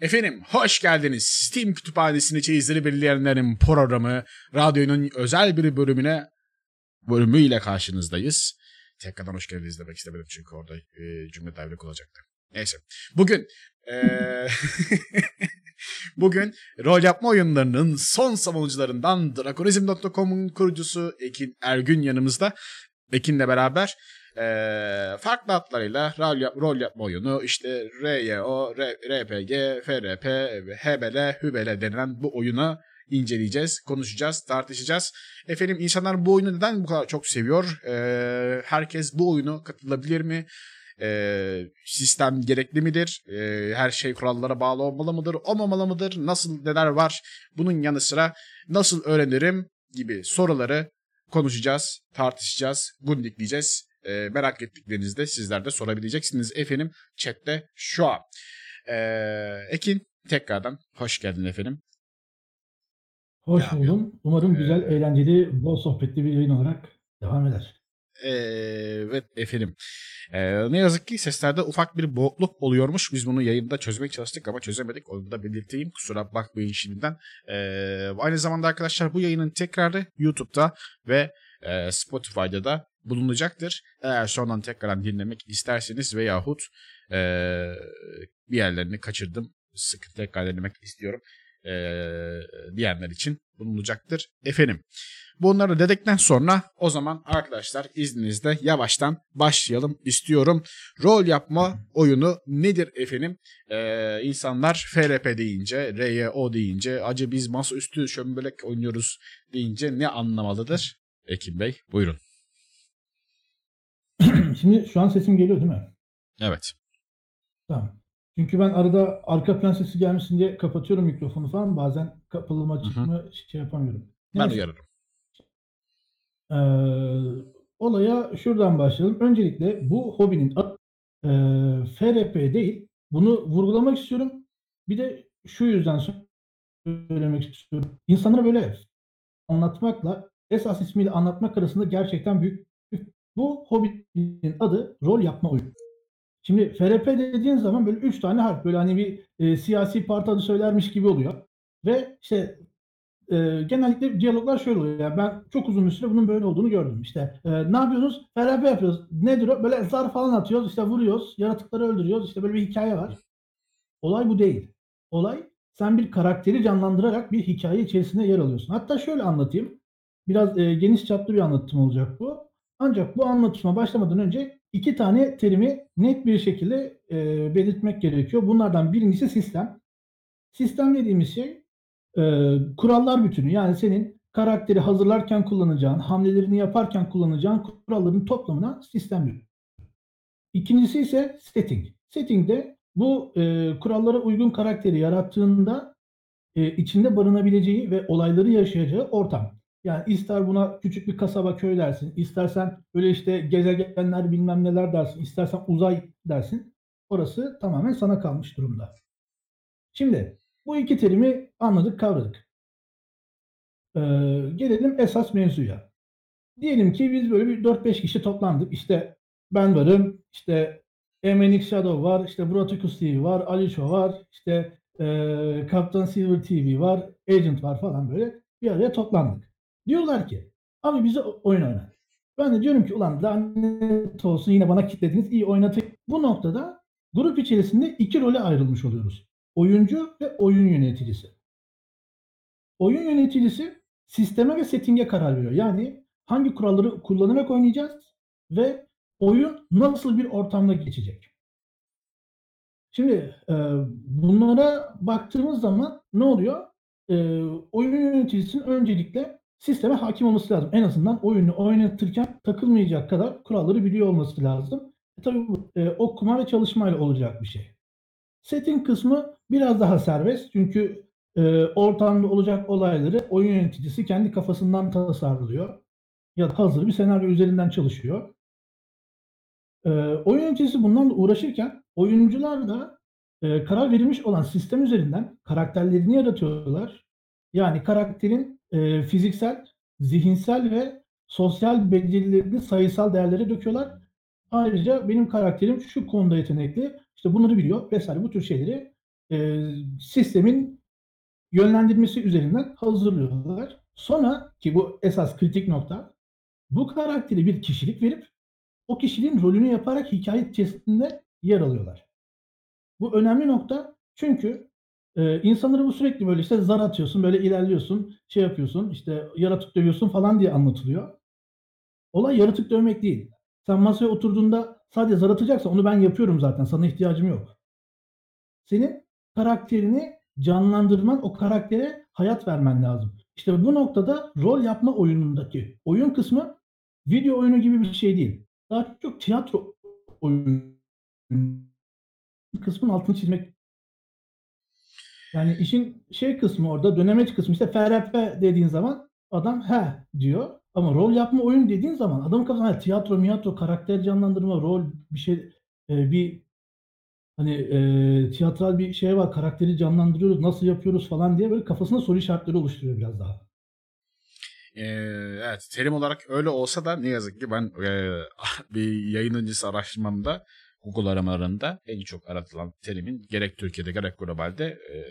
Efendim hoş geldiniz. Steam kütüphanesini çeyizleri belirleyenlerin programı radyonun özel bir bölümüne bölümüyle karşınızdayız. Tekrardan hoş geldiniz demek istemedim çünkü orada e, cümle devrik olacaktı. Neyse. Bugün e, bugün rol yapma oyunlarının son savunucularından Drakonizm.com'un kurucusu Ekin Ergün yanımızda. Ekin'le beraber e, farklı adlarıyla rol, yap, rol yapma oyunu işte RYO, RPG, FRP, HBL, HÜBL denilen bu oyunu inceleyeceğiz, konuşacağız, tartışacağız. Efendim insanlar bu oyunu neden bu kadar çok seviyor? E, herkes bu oyunu katılabilir mi? E, sistem gerekli midir? E, her şey kurallara bağlı olmalı mıdır? Olmamalı mıdır? Nasıl neler var? Bunun yanı sıra nasıl öğrenirim gibi soruları konuşacağız, tartışacağız, gundikleyeceğiz. E, merak ettiklerinizi de sizler de sorabileceksiniz efendim chatte şu an. E, Ekin tekrardan hoş geldin efendim. Hoş ya, buldum. Umarım ee, güzel, eğlenceli, bol sohbetli bir yayın olarak devam eder. Evet efendim. Ee, ne yazık ki seslerde ufak bir boğukluk oluyormuş. Biz bunu yayında çözmeye çalıştık ama çözemedik. Onu da belirteyim. Kusura bakmayın şimdiden. Ee, aynı zamanda arkadaşlar bu yayının tekrarı YouTube'da ve e, Spotify'da da bulunacaktır. Eğer sonradan tekrardan dinlemek isterseniz veyahut e, bir yerlerini kaçırdım. Sıkı tekrar dinlemek istiyorum e, diyenler için bulunacaktır. Efendim bunları dedikten sonra o zaman arkadaşlar izninizle yavaştan başlayalım istiyorum. Rol yapma oyunu nedir efendim? Ee, insanlar FRP deyince, RYO deyince, acı biz masaüstü şömbelek oynuyoruz deyince ne anlamalıdır? Ekim Bey buyurun. Şimdi şu an sesim geliyor değil mi? Evet. Tamam. Çünkü ben arada arka plan sesi gelmesin diye kapatıyorum mikrofonu falan. Bazen kapalı mı açık mı şey yapamıyorum. Ben Neyse. uyarırım. Ee, olaya şuradan başlayalım. Öncelikle bu hobinin adı e, FRP değil. Bunu vurgulamak istiyorum. Bir de şu yüzden söylemek istiyorum. İnsanlara böyle anlatmakla esas ismiyle anlatmak arasında gerçekten büyük bu hobinin adı rol yapma oyunu. Şimdi FRP dediğin zaman böyle üç tane harf böyle hani bir e, siyasi parti adı söylermiş gibi oluyor. Ve işte e, genellikle diyaloglar şöyle oluyor. Yani ben çok uzun bir süre bunun böyle olduğunu gördüm. İşte e, ne yapıyoruz? FRP yapıyoruz. Nedir o? Böyle zar falan atıyoruz. işte vuruyoruz. Yaratıkları öldürüyoruz. İşte böyle bir hikaye var. Olay bu değil. Olay sen bir karakteri canlandırarak bir hikaye içerisinde yer alıyorsun. Hatta şöyle anlatayım. Biraz e, geniş çaplı bir anlatım olacak bu. Ancak bu anlatıma başlamadan önce iki tane terimi net bir şekilde e, belirtmek gerekiyor. Bunlardan birincisi sistem. Sistem dediğimiz şey e, kurallar bütünü. Yani senin karakteri hazırlarken kullanacağın, hamlelerini yaparken kullanacağın kuralların toplamına sistem diyor. İkincisi ise setting. Setting de bu e, kurallara uygun karakteri yarattığında e, içinde barınabileceği ve olayları yaşayacağı ortam. Yani ister buna küçük bir kasaba köy dersin, istersen öyle işte gezegenler bilmem neler dersin, istersen uzay dersin. Orası tamamen sana kalmış durumda. Şimdi bu iki terimi anladık, kavradık. Ee, gelelim esas mevzuya. Diyelim ki biz böyle bir 4-5 kişi toplandık. İşte ben varım, işte MNX Shadow var, işte Broticus TV var, Aliço var, işte e, Kaptan Silver TV var, Agent var falan böyle bir araya toplandık. Diyorlar ki abi bize oyun oynat. Ben de diyorum ki ulan lanet olsun yine bana kitlediniz iyi oynatayım. Bu noktada grup içerisinde iki role ayrılmış oluyoruz. Oyuncu ve oyun yöneticisi. Oyun yöneticisi sisteme ve settinge karar veriyor. Yani hangi kuralları kullanarak oynayacağız ve oyun nasıl bir ortamda geçecek. Şimdi e, bunlara baktığımız zaman ne oluyor? E, oyun yöneticisinin öncelikle sisteme hakim olması lazım. En azından oyunu oynatırken takılmayacak kadar kuralları biliyor olması lazım. E, tabii bu e, okuma ve çalışmayla olacak bir şey. Setting kısmı biraz daha serbest. Çünkü e, ortamda olacak olayları oyun yöneticisi kendi kafasından tasarlıyor. Ya da hazır bir senaryo üzerinden çalışıyor. E, oyun yöneticisi bundan da uğraşırken oyuncular da e, karar verilmiş olan sistem üzerinden karakterlerini yaratıyorlar. Yani karakterin e, fiziksel, zihinsel ve sosyal becerilerini sayısal değerlere döküyorlar. Ayrıca benim karakterim şu konuda yetenekli, işte bunları biliyor vesaire bu tür şeyleri eee, sistemin yönlendirmesi üzerinden hazırlıyorlar. Sonra ki bu esas kritik nokta, bu karaktere bir kişilik verip o kişiliğin rolünü yaparak hikâye içerisinde yer alıyorlar. Bu önemli nokta çünkü, eee, insanlara bu sürekli böyle işte zar atıyorsun, böyle ilerliyorsun, şey yapıyorsun, işte yaratık dövüyorsun falan diye anlatılıyor. Olay yaratık dövmek değil. Sen masaya oturduğunda sadece zar atacaksan onu ben yapıyorum zaten, sana ihtiyacım yok. Senin karakterini canlandırman, o karaktere hayat vermen lazım. İşte bu noktada rol yapma oyunundaki oyun kısmı video oyunu gibi bir şey değil. Daha çok tiyatro oyunu kısmın altını çizmek Yani işin şey kısmı orada, dönemeç kısmı işte FRP dediğin zaman adam "he" diyor ama rol yapma oyun dediğin zaman adamın kafasında tiyatro miyatro, karakter canlandırma, rol bir şey, eee, bir hani, eee, tiyatral bir şey var, karakteri canlandırıyoruz, nasıl yapıyoruz falan diye böyle kafasında soru işaretleri oluşturuyor biraz daha. Eee, evet terim olarak öyle olsa da ne yazık ki ben eee, bir yayın öncesi araştırmamda Google aramalarında en çok aratılan terimin gerek Türkiye'de gerek globalde eee,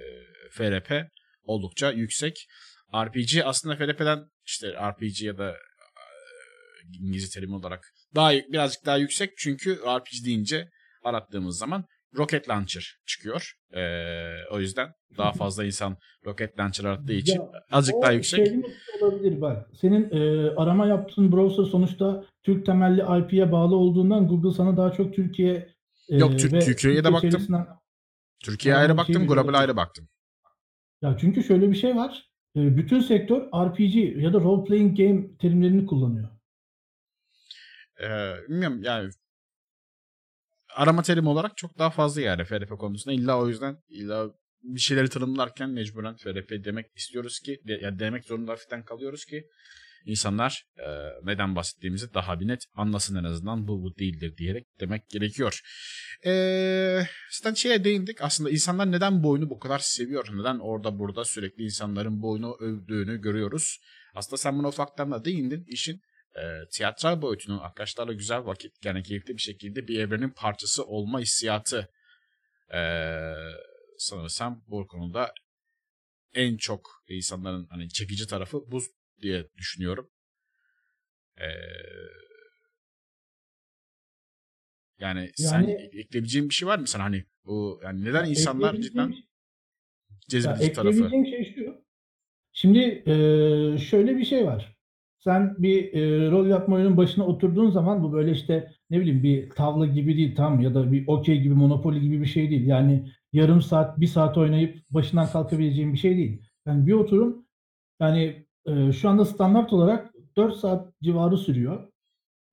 FRP oldukça yüksek. RPG aslında FRP'den işte RPG ya da eee, İngilizce terim olarak daha birazcık daha yüksek çünkü RPG deyince arattığımız zaman Rocket Launcher çıkıyor. Eee, o yüzden daha fazla insan Rocket Launcher arattığı için Ya, azıcık daha yüksek. şey olabilir bak. Senin, eee, arama yaptığın browser sonuçta Türk temelli IP'ye bağlı olduğundan Google sana daha çok Türkiye, Yok eee, Tür- ve Türkiye'ye de baktım. içerisinden Türkiye'ye ayrı şey baktım, global oldu. ayrı baktım. Ya çünkü şöyle bir şey var. Eee, bütün sektör RPG ya da role playing game terimlerini kullanıyor. Ee, bilmiyorum yani arama terimi olarak çok daha fazla yani FRP konusunda. İlla o yüzden illa bir şeyleri tanımlarken mecburen FRP demek istiyoruz ki de, yani demek zorunda hafiften kalıyoruz ki insanlar e, neden bahsettiğimizi daha bir net anlasın en azından bu bu değildir diyerek demek gerekiyor. Ee, zaten şeye değindik aslında insanlar neden bu oyunu bu kadar seviyor? Neden orada burada sürekli insanların bu oyunu övdüğünü görüyoruz? Aslında sen buna ufaktan da değindin. İşin e, tiyatral boyutunun arkadaşlarla güzel vakit yani keyifli bir şekilde bir evrenin parçası olma hissiyatı e, sanırsam bu konuda en çok insanların hani çekici tarafı bu diye düşünüyorum. E, yani, sen Yani- ek- ekleyebileceğin bir şey var mı sen hani bu yani neden insanlar cidden şey- cezbedici tarafı? ekleyebileceğim şey şu. Şimdi eee, şöyle bir şey var. Sen bir eee, rol yapma oyunun başına oturduğun zaman bu böyle işte ne bileyim bir tavla gibi değil tam ya da bir okey gibi Monopoly gibi bir şey değil. Yani yarım saat bir saat oynayıp başından kalkabileceğin bir şey değil. Yani bir oturum yani eee, şu anda standart olarak 4 saat civarı sürüyor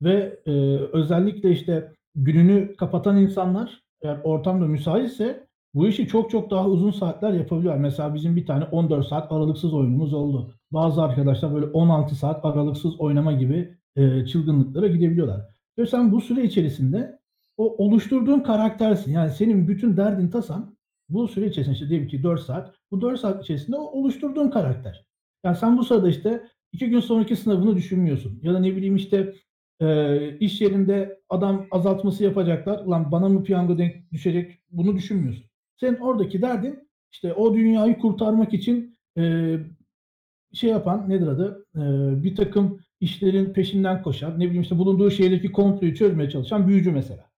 ve eee, özellikle işte gününü kapatan insanlar eğer ortam da müsaitse bu işi çok çok daha uzun saatler yapabiliyorlar. Mesela bizim bir tane 14 saat aralıksız oyunumuz oldu. Bazı arkadaşlar böyle 16 saat aralıksız oynama gibi eee, çılgınlıklara gidebiliyorlar. Ve sen bu süre içerisinde o oluşturduğun karaktersin. Yani senin bütün derdin tasan bu süre içerisinde işte diyelim ki 4 saat. Bu 4 saat içerisinde o oluşturduğun karakter. Yani sen bu sırada işte 2 gün sonraki sınavını düşünmüyorsun. Ya da ne bileyim işte eee, iş yerinde adam azaltması yapacaklar. Ulan bana mı piyango denk düşecek? Bunu düşünmüyorsun. Senin oradaki derdin işte o dünyayı kurtarmak için eee, şey yapan nedir adı? Eee, bir takım işlerin peşinden koşan, ne bileyim işte bulunduğu şehirdeki komployu çözmeye çalışan büyücü mesela.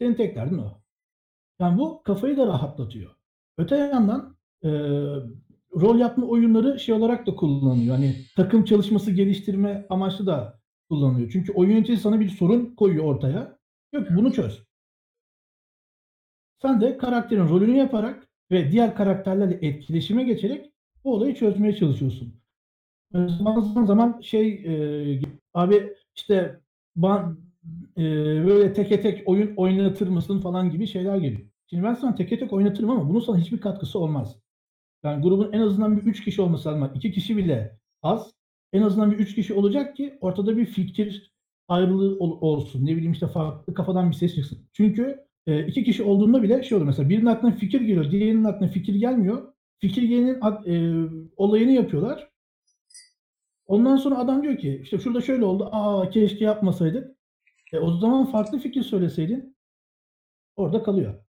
Senin tek derdin o. Yani bu kafayı da rahatlatıyor. Öte yandan eee, rol yapma oyunları şey olarak da kullanılıyor. Hani takım çalışması geliştirme amaçlı da kullanılıyor. Çünkü oyun yöneticisi sana bir sorun koyuyor ortaya. Ki bunu çöz. Sen de karakterin rolünü yaparak ve diğer karakterlerle etkileşime geçerek bu olayı çözmeye çalışıyorsun. Eee, zaman zaman şey, eee, abi işte ban eee, böyle teke tek oyun oynatır mısın falan gibi şeyler geliyor. Şimdi ben sana teke tek oynatırım ama bunun sana hiçbir katkısı olmaz. Yani grubun en azından bir 3 kişi olması lazım. 2 kişi bile az. En azından bir 3 kişi olacak ki ortada bir fikir ayrılığı ol olsun. Ne bileyim işte farklı kafadan bir ses çıksın. Çünkü, eee, 2 kişi olduğunda bile şey oluyor mesela birinin aklına fikir geliyor, diğerinin aklına fikir gelmiyor. Ak eee, olayını yapıyorlar. Ondan sonra adam diyor ki işte şurada şöyle oldu. A, keşke yapmasaydık. E, o zaman farklı fikir söyleseydin orada kalıyor.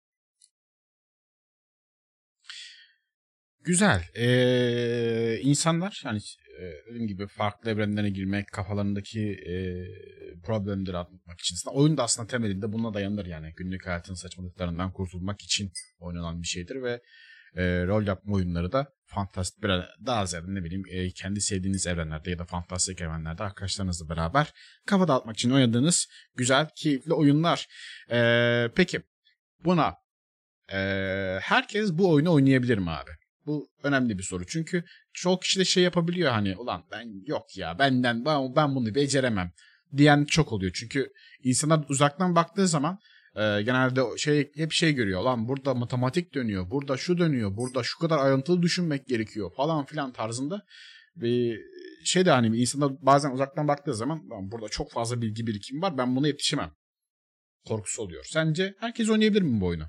Güzel. Ee, insanlar yani e, dediğim gibi farklı evrenlere girmek, kafalarındaki e, problemleri atmak için. Aslında oyun da aslında temelinde buna dayanır yani. Günlük hayatın saçmalıklarından kurtulmak için oynanan bir şeydir ve e, rol yapma oyunları da fantastik biraz daha ziyade ne bileyim e, kendi sevdiğiniz evrenlerde ya da fantastik evrenlerde arkadaşlarınızla beraber kafa dağıtmak için oynadığınız güzel, keyifli oyunlar. E, peki buna e, herkes bu oyunu oynayabilir mi abi? Bu önemli bir soru. Çünkü çok kişi de şey yapabiliyor hani ulan ben yok ya benden ben, ben bunu beceremem diyen çok oluyor. Çünkü insanlar uzaktan baktığı zaman e, genelde şey hep şey görüyor. Lan burada matematik dönüyor, burada şu dönüyor, burada şu kadar ayrıntılı düşünmek gerekiyor falan filan tarzında bir şey de hani insanlar bazen uzaktan baktığı zaman lan burada çok fazla bilgi birikimi var ben buna yetişemem korkusu oluyor. Sence herkes oynayabilir mi bu oyunu?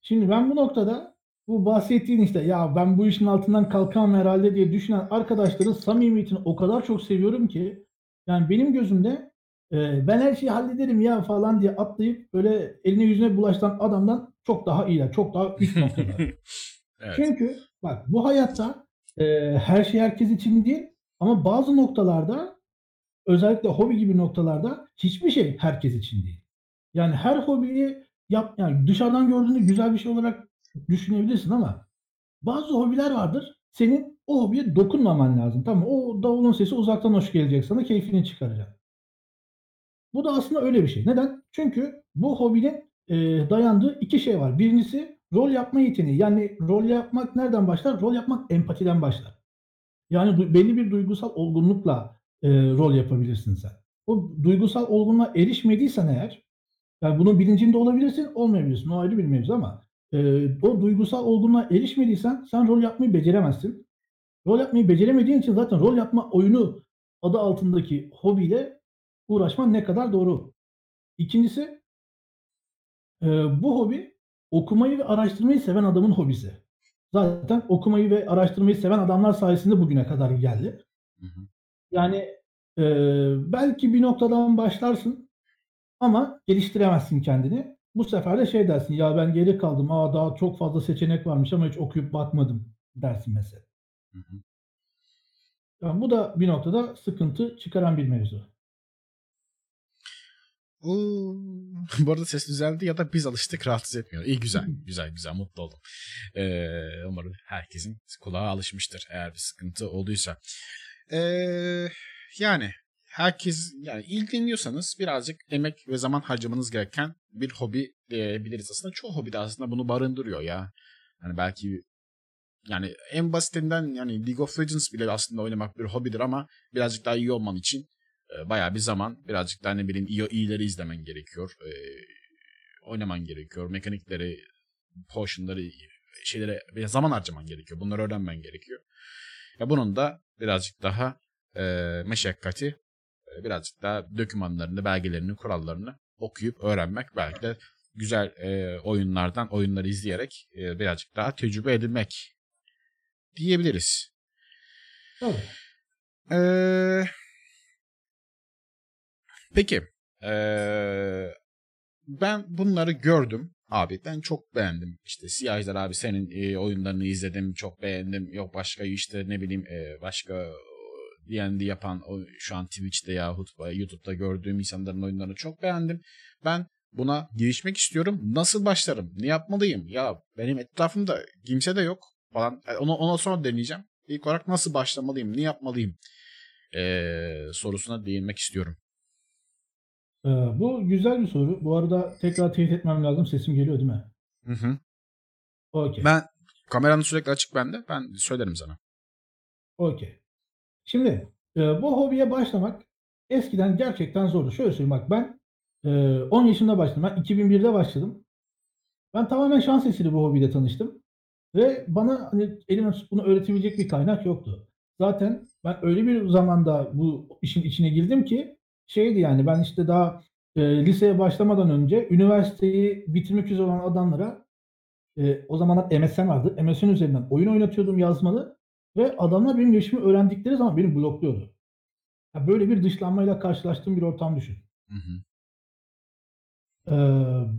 Şimdi ben bu noktada bu bahsettiğin işte ya ben bu işin altından kalkamam herhalde diye düşünen arkadaşların samimiyetini o kadar çok seviyorum ki yani benim gözümde e, ben her şeyi hallederim ya falan diye atlayıp böyle eline yüzüne bulaştıran adamdan çok daha iyiler, çok daha üst noktada. Evet. Çünkü bak bu hayatta e, her şey herkes için değil ama bazı noktalarda özellikle hobi gibi noktalarda hiçbir şey herkes için değil. Yani her hobiyi yap yani dışarıdan gördüğünde güzel bir şey olarak düşünebilirsin ama bazı hobiler vardır. Senin o hobiye dokunmaman lazım. Tamam? O davulun sesi uzaktan hoş gelecek sana, keyfini çıkaracak. Bu da aslında öyle bir şey. Neden? Çünkü bu hobinin e, dayandığı iki şey var. Birincisi rol yapma yeteneği. Yani rol yapmak nereden başlar? Rol yapmak empatiden başlar. Yani belli bir duygusal olgunlukla e, rol yapabilirsin sen. O duygusal olgunluğa erişmediysen eğer, yani bunun bilincinde olabilirsin, olmayabilirsin. O ayrı bir mevzu ama e, o duygusal olgunluğa erişmediysen sen rol yapmayı beceremezsin. Rol yapmayı beceremediğin için zaten rol yapma oyunu adı altındaki hobiyle uğraşman ne kadar doğru. İkincisi e, bu hobi okumayı ve araştırmayı seven adamın hobisi. Zaten okumayı ve araştırmayı seven adamlar sayesinde bugüne kadar geldi. Hı hı. Yani e, belki bir noktadan başlarsın ama geliştiremezsin kendini. Bu sefer de şey dersin ya ben geri kaldım. Aa daha çok fazla seçenek varmış ama hiç okuyup bakmadım dersin mesela. Hı hı. Yani bu da bir noktada sıkıntı çıkaran bir mevzu. Oo. Bu arada ses düzeldi ya da biz alıştık rahatsız etmiyor. İyi güzel, güzel, güzel. Mutlu oldum. Ee, umarım herkesin kulağa alışmıştır eğer bir sıkıntı olduysa. Ee, yani herkes yani ilgileniyorsanız birazcık emek ve zaman harcamanız gereken bir hobi diyebiliriz. Aslında çoğu hobi de aslında bunu barındırıyor ya. Yani belki yani en basitinden yani League of Legends bile aslında oynamak bir hobidir ama birazcık daha iyi olman için e, bayağı bir zaman birazcık daha ne bileyim iyi, iyileri izlemen gerekiyor. E, oynaman gerekiyor. Mekanikleri, potionları, şeylere zaman harcaman gerekiyor. Bunları öğrenmen gerekiyor. Ya bunun da birazcık daha e, meşakkati, e, birazcık daha dokümanlarını, belgelerini, kurallarını okuyup öğrenmek belki de güzel e, oyunlardan oyunları izleyerek e, birazcık daha tecrübe edinmek diyebiliriz. Tabii. Ee, peki. ee, ben bunları gördüm. Abi ben çok beğendim. İşte Siyahlar abi senin e, oyunlarını izledim. Çok beğendim. Yok başka işte ne bileyim e, başka D&D yapan o, şu an Twitch'te yahut YouTube'da gördüğüm insanların oyunlarını çok beğendim. Ben buna girişmek istiyorum. Nasıl başlarım? Ne yapmalıyım? Ya benim etrafımda kimse de yok falan. Yani Ona, ona sonra deneyeceğim. İlk olarak nasıl başlamalıyım? Ne yapmalıyım? Ee, sorusuna değinmek istiyorum. Ee, bu güzel bir soru. Bu arada tekrar teyit etmem lazım. Sesim geliyor değil mi? Hı hı. Okey. Ben kameranın sürekli açık bende. Ben söylerim sana. Okey. Şimdi e, bu hobiye başlamak eskiden gerçekten zordu. Şöyle söyleyeyim bak ben e, 10 yaşında başladım. Ben 2001'de başladım. Ben tamamen şans eseri bu hobiyle tanıştım. Ve bana hani elime bunu öğretebilecek bir kaynak yoktu. Zaten ben öyle bir zamanda bu işin içine girdim ki şeydi yani ben işte daha e, liseye başlamadan önce üniversiteyi bitirmek üzere olan adamlara e, o zamanlar MSN vardı. MSN üzerinden oyun oynatıyordum yazmalı ve adamlar benim yaşımı öğrendikleri zaman beni blokluyordu. Ya böyle bir dışlanmayla karşılaştığım bir ortam düşün. Hı hı. Ee,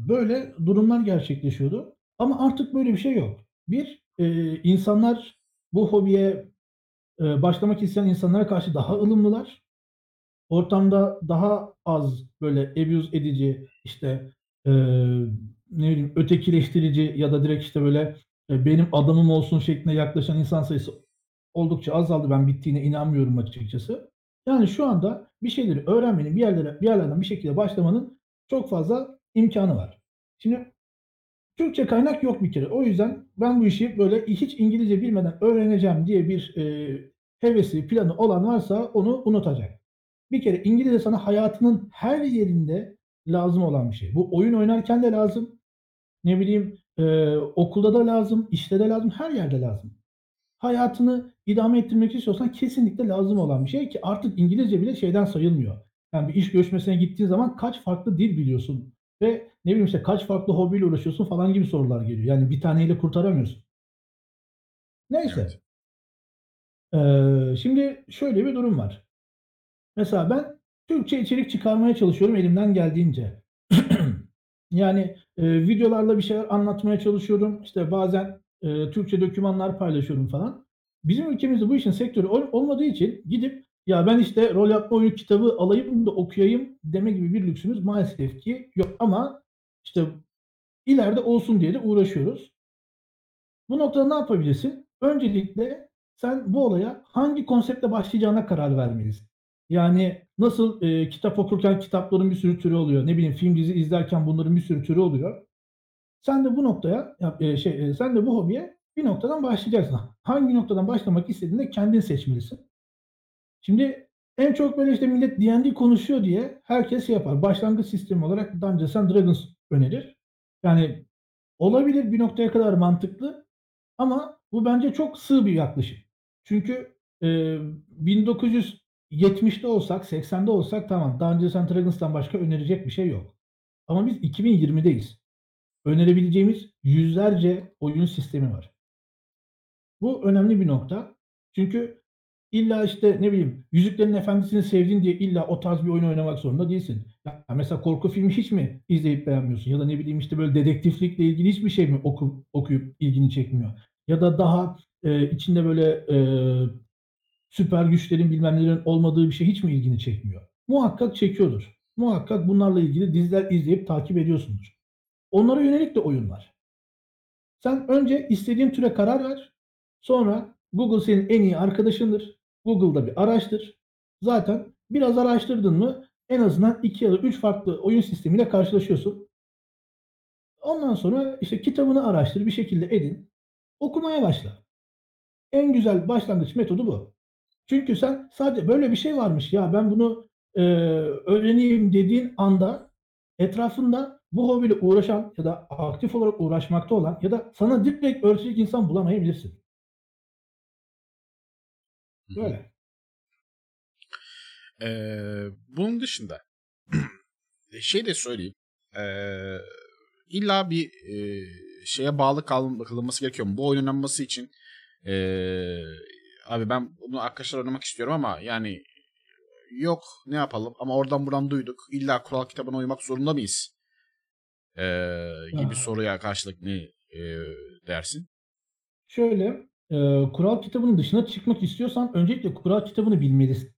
böyle durumlar gerçekleşiyordu. Ama artık böyle bir şey yok. Bir, eee, insanlar bu hobiye, eee, başlamak isteyen insanlara karşı daha ılımlılar. Ortamda daha az böyle abuse edici, işte, eee, ne bileyim, ötekileştirici ya da direkt, işte, böyle, eee, benim adamım olsun şeklinde yaklaşan insan sayısı oldukça azaldı. Ben bittiğine inanmıyorum açıkçası. Yani şu anda bir şeyleri öğrenmenin, bir yerlere bir yerlerden bir şekilde başlamanın çok fazla imkânı var. Şimdi Türkçe kaynak yok bir kere. O yüzden ben bu işi böyle hiç İngilizce bilmeden öğreneceğim diye bir, eee, hevesi, planı olan varsa onu unutacak. Bir kere İngilizce sana hayatının her yerinde lazım olan bir şey. Bu oyun oynarken de lazım, ne bileyim, eee, okulda da lazım, işte de lazım, her yerde lazım. Hayatını idame ettirmek istiyorsan kesinlikle lazım olan bir şey ki artık İngilizce bile şeyden sayılmıyor. Yani bir iş görüşmesine gittiğin zaman kaç farklı dil biliyorsun ve ne bileyim, işte, kaç farklı hobiyle uğraşıyorsun falan gibi sorular geliyor. Yani bir taneyle kurtaramıyorsun. Evet. Neyse. Eee, şimdi şöyle bir durum var. Mesela ben Türkçe içerik çıkarmaya çalışıyorum elimden geldiğince. Yani, eee, videolarla bir şeyler anlatmaya çalışıyorum. İşte, bazen, eee, Türkçe dokümanlar paylaşıyorum falan. Bizim ülkemizde bu işin sektörü ol olmadığı için gidip, "Ya, ben, işte, rol yapma oyunu kitabı alayım da okuyayım." deme gibi bir lüksümüz maalesef ki yok ama, işte, ileride olsun diye de uğraşıyoruz. Bu noktada ne yapabilirsin? Öncelikle sen bu olaya hangi konseptle başlayacağına karar vermelisin. Yani nasıl e, kitap okurken kitapların bir sürü türü oluyor. Ne bileyim film dizi izlerken bunların bir sürü türü oluyor. Sen de bu noktaya e, şey e, sen de bu hobiye bir noktadan başlayacaksın. Hangi noktadan başlamak istediğinde kendin seçmelisin. Şimdi en çok böyle işte millet D&D konuşuyor diye herkes şey yapar. Başlangıç sistemi olarak Dungeons and Dragons önerir. Yani olabilir bir noktaya kadar mantıklı ama bu bence çok sığ bir yaklaşım. Çünkü e, 1900 70'te olsak, 80'de olsak tamam. Dungeons and Dragons'tan başka önerecek bir şey yok. Ama biz 2020'deyiz. Önerebileceğimiz yüzlerce oyun sistemi var. Bu önemli bir nokta. Çünkü illa işte ne bileyim Yüzüklerin Efendisi'ni sevdin diye illa o tarz bir oyun oynamak zorunda değilsin. Ya mesela korku filmi hiç mi izleyip beğenmiyorsun? Ya da ne bileyim işte böyle dedektiflikle ilgili hiçbir şey mi oku, okuyup ilgini çekmiyor? Ya da daha e, içinde böyle e, süper güçlerin bilmem nelerin olmadığı bir şey hiç mi ilgini çekmiyor? Muhakkak çekiyordur. Muhakkak bunlarla ilgili diziler izleyip takip ediyorsundur. Onlara yönelik de oyun var. Sen önce istediğin türe karar ver. Sonra Google senin en iyi arkadaşındır. Google'da bir araştır. Zaten biraz araştırdın mı en azından 2 ya da 3 farklı oyun sistemiyle karşılaşıyorsun. Ondan sonra, işte, kitabını araştır, bir şekilde edin, okumaya başla. En güzel başlangıç metodu bu. Çünkü sen sadece "Böyle bir şey varmış, ya ben bunu, eee, öğreneyim." dediğin anda etrafında bu hobiyle uğraşan ya da aktif olarak uğraşmakta olan ya da sana direkt öğretecek insan bulamayabilirsin. Böyle. Eee, bunun dışında şey de söyleyeyim, eee, illa bir, eee, şeye bağlı kalın kılınması gerekiyor mu? Bu oynanması için, eee, "Abi ben bunu arkadaşlarla oynamak istiyorum ama yani yok, ne yapalım ama oradan buradan duyduk. İlla kural kitabına uymak zorunda mıyız?" eee, gibi Ha. soruya karşılık ne, eee, dersin? Şöyle, eee, kural kitabının dışına çıkmak istiyorsan öncelikle kural kitabını bilmelisin.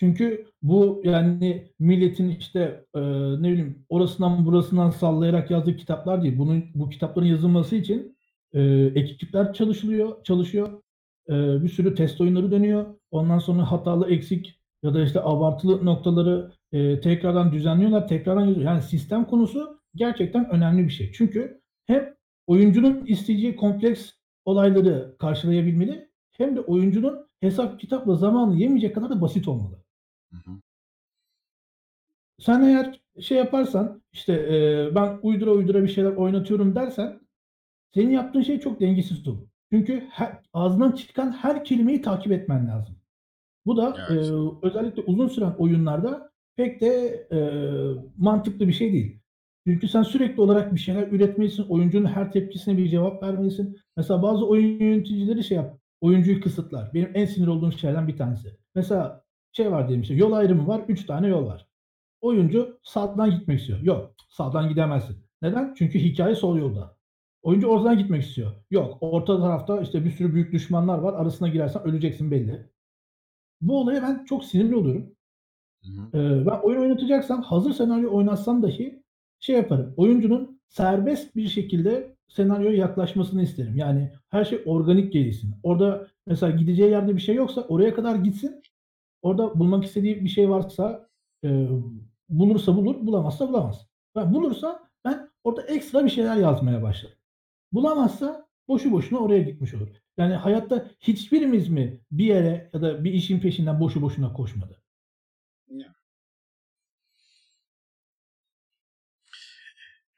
Çünkü bu, yani, milletin, işte, eee, ne bileyim, orasından burasından sallayarak yazdığı kitaplar değil. Bunun bu kitapların yazılması için, eee, ekipler çalışılıyor çalışıyor. Eee, bir sürü test oyunları dönüyor. Ondan sonra hatalı, eksik ya da, işte, abartılı noktaları, eee, tekrardan düzenliyorlar, tekrardan yazıyor. Yani sistem konusu gerçekten önemli bir şey. Çünkü hem oyuncunun isteyeceği kompleks olayları karşılayabilmeli hem de oyuncunun hesap kitapla zamanını yemeyecek kadar da basit olmalı. Hı hı. Sen eğer şey yaparsan, işte, eee, ben uydura uydura bir şeyler oynatıyorum dersen senin yaptığın şey çok dengesiz olur. Çünkü her ağzından çıkan her kelimeyi takip etmen lazım. Bu da, Evet. özellikle uzun süren oyunlarda pek de, eee, mantıklı bir şey değil. Çünkü sen sürekli olarak bir şeyler üretmelisin, oyuncunun her tepkisine bir cevap vermelisin. Mesela bazı oyun yöneticileri şey yap oyuncuyu kısıtlar. Benim en sinir olduğum şeylerden bir tanesi. Mesela şey var diyelim, işte, yol ayrımı var, 3 tane yol var. Oyuncu sağdan gitmek istiyor. Yok, sağdan gidemezsin. Neden? Çünkü hikâye sol yolda. Oyuncu oradan gitmek istiyor. Yok, orta tarafta işte bir sürü büyük düşmanlar var. Arasına girersen öleceksin belli. Bu olaya ben çok sinirli oluyorum. Hı hı. Eee, ben oyun oynatacaksam hazır senaryo oynatsam dahi şey yaparım. Oyuncunun serbest bir şekilde senaryoya yaklaşmasını isterim. Yani her şey organik gelişsin. Orada mesela gideceği yerde bir şey yoksa oraya kadar gitsin. Orada bulmak istediği bir şey varsa eee, bulursa bulur, bulamazsa bulamaz. Ben bulursa ben orada ekstra bir şeyler yazmaya başlarım. Bulamazsa boşu boşuna oraya gitmiş olur. Yani hayatta hiçbirimiz mi bir yere ya da bir işin peşinden boşu boşuna koşmadı? Ya.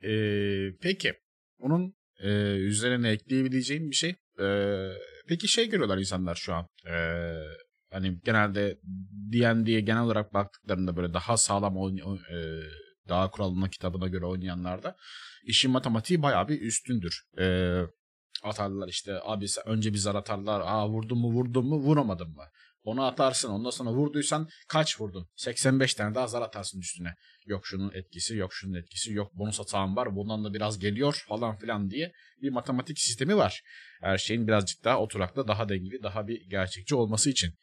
Eee, peki. Onun eee, üzerine ekleyebileceğim bir şey. Eee, peki şey görüyorlar insanlar şu an. Eee, hani genelde D&D'ye genel olarak baktıklarında böyle daha sağlam oyun, oy- eee, daha kuralına kitabına göre oynayanlarda işin matematiği bayağı bir üstündür. Eee, atarlar işte abi önce bir zar atarlar. Aa vurdun mu vurdun mu vuramadın mı? Onu atarsın ondan sonra vurduysan kaç vurdun? 85 tane daha zar atarsın üstüne. Yok şunun etkisi yok şunun etkisi yok bonus atağım var bundan da biraz geliyor falan filan diye bir matematik sistemi var. Her şeyin birazcık daha oturaklı daha dengeli daha bir gerçekçi olması için.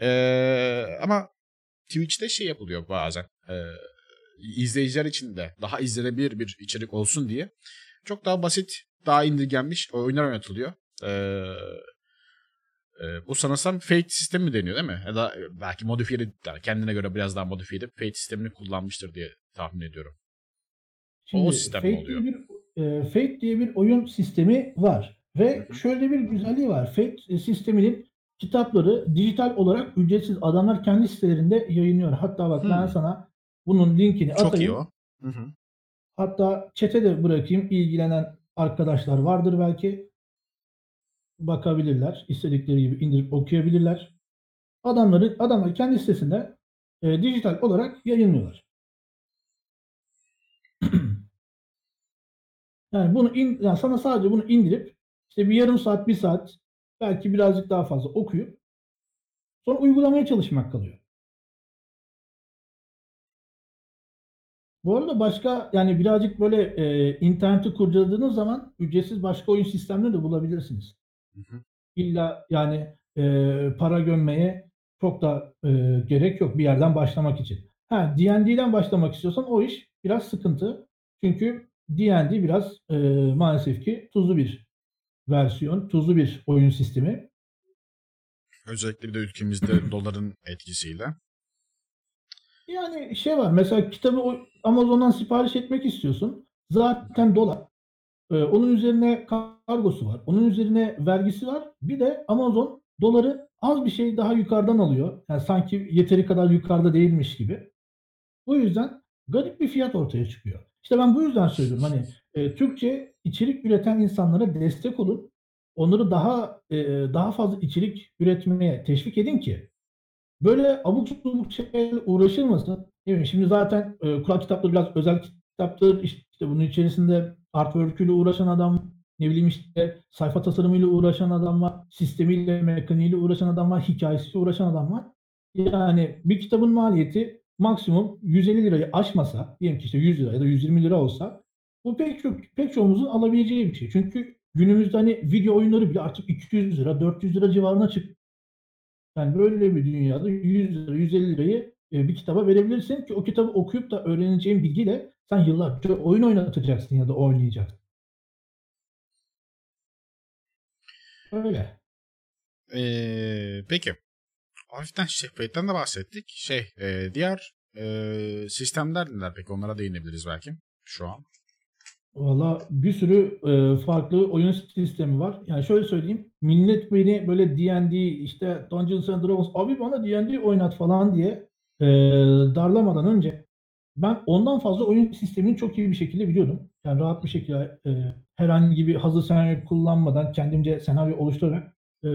Ee, ama Twitch'te şey yapılıyor bazen. Ee, izleyiciler için de daha izlenebilir bir içerik olsun diye çok daha basit, daha indirgenmiş oyunlar oynatılıyor. Ee, e, bu sanırsam Fate sistemi mi deniyor değil mi? Ya da belki modifiyeli, yani kendine göre biraz daha modifiye edip Fate sistemini kullanmıştır diye tahmin ediyorum. Şimdi O sistem Fate oluyor. diye bir e, Fate diye bir oyun sistemi var ve şöyle bir güzelliği var. Fate e, sisteminin kitapları dijital olarak ücretsiz adamlar kendi sitelerinde yayınlıyor. Hatta bak ben Hmm. sana bunun linkini Çok iyi atayım. o. Hı hı. Hatta chat'e de bırakayım. İlgilenen arkadaşlar vardır belki. Bakabilirler. İstedikleri gibi indirip okuyabilirler. Adamları adamlar kendi sitesinde e, dijital olarak yayınlıyorlar. Yani bunu in, yani sana sadece bunu indirip işte bir yarım saat, bir saat belki birazcık daha fazla okuyup sonra uygulamaya çalışmak kalıyor. Bu arada başka yani birazcık böyle e, interneti kurcaladığınız zaman ücretsiz başka oyun sistemleri de bulabilirsiniz. Hı hı. İlla yani e, para gömmeye çok da e, gerek yok bir yerden başlamak için. Ha D&D'den başlamak istiyorsan o iş biraz sıkıntı. Çünkü D&D biraz e, maalesef ki tuzlu bir versiyon, tuzlu bir oyun sistemi. Özellikle bir de ülkemizde doların etkisiyle. Yani şey var mesela kitabı Amazon'dan sipariş etmek istiyorsun. Zaten dolar. Ee, onun üzerine kargosu var. Onun üzerine vergisi var. Bir de Amazon doları az bir şey daha yukarıdan alıyor. Yani sanki yeteri kadar yukarıda değilmiş gibi. Bu yüzden garip bir fiyat ortaya çıkıyor. İşte ben bu yüzden söylüyorum hani e, Türkçe içerik üreten insanlara destek olun. Onları daha e, daha fazla içerik üretmeye teşvik edin ki böyle abuk subuk şeylerle uğraşılmasın. Değil mi? Şimdi zaten e, Kur'an kitapları biraz özel kitaptır. İşte bunun içerisinde artwork'üyle uğraşan adam, ne bileyim işte sayfa tasarımıyla uğraşan adam var, sistemiyle, mekaniğiyle uğraşan adam var, hikayesiyle uğraşan adam var. Yani bir kitabın maliyeti maksimum 150 lirayı aşmasa, diyelim ki işte 100 lira ya da 120 lira olsa bu pek çok pek çoğumuzun alabileceği bir şey. Çünkü günümüzde hani video oyunları bile artık 200 lira, 400 lira civarına çıktı. Yani böyle bir dünyada 100 lira, 150 lirayı bir kitaba verebilirsin ki o kitabı okuyup da öğreneceğin bilgiyle sen yıllarca oyun oynatacaksın ya da oynayacaksın. Öyle. Ee, peki. Hafiften Fate'den de bahsettik. Şey, e, diğer e, sistemler neler peki? Onlara değinebiliriz belki şu an. Valla bir sürü e, farklı oyun sistemi var. Yani şöyle söyleyeyim. Millet beni böyle D&D işte Dungeons and Dragons abi bana D&D oynat falan diye e, darlamadan önce ben ondan fazla oyun sistemini çok iyi bir şekilde biliyordum. Yani rahat bir şekilde e, herhangi bir hazır senaryo kullanmadan kendimce senaryo oluşturarak e,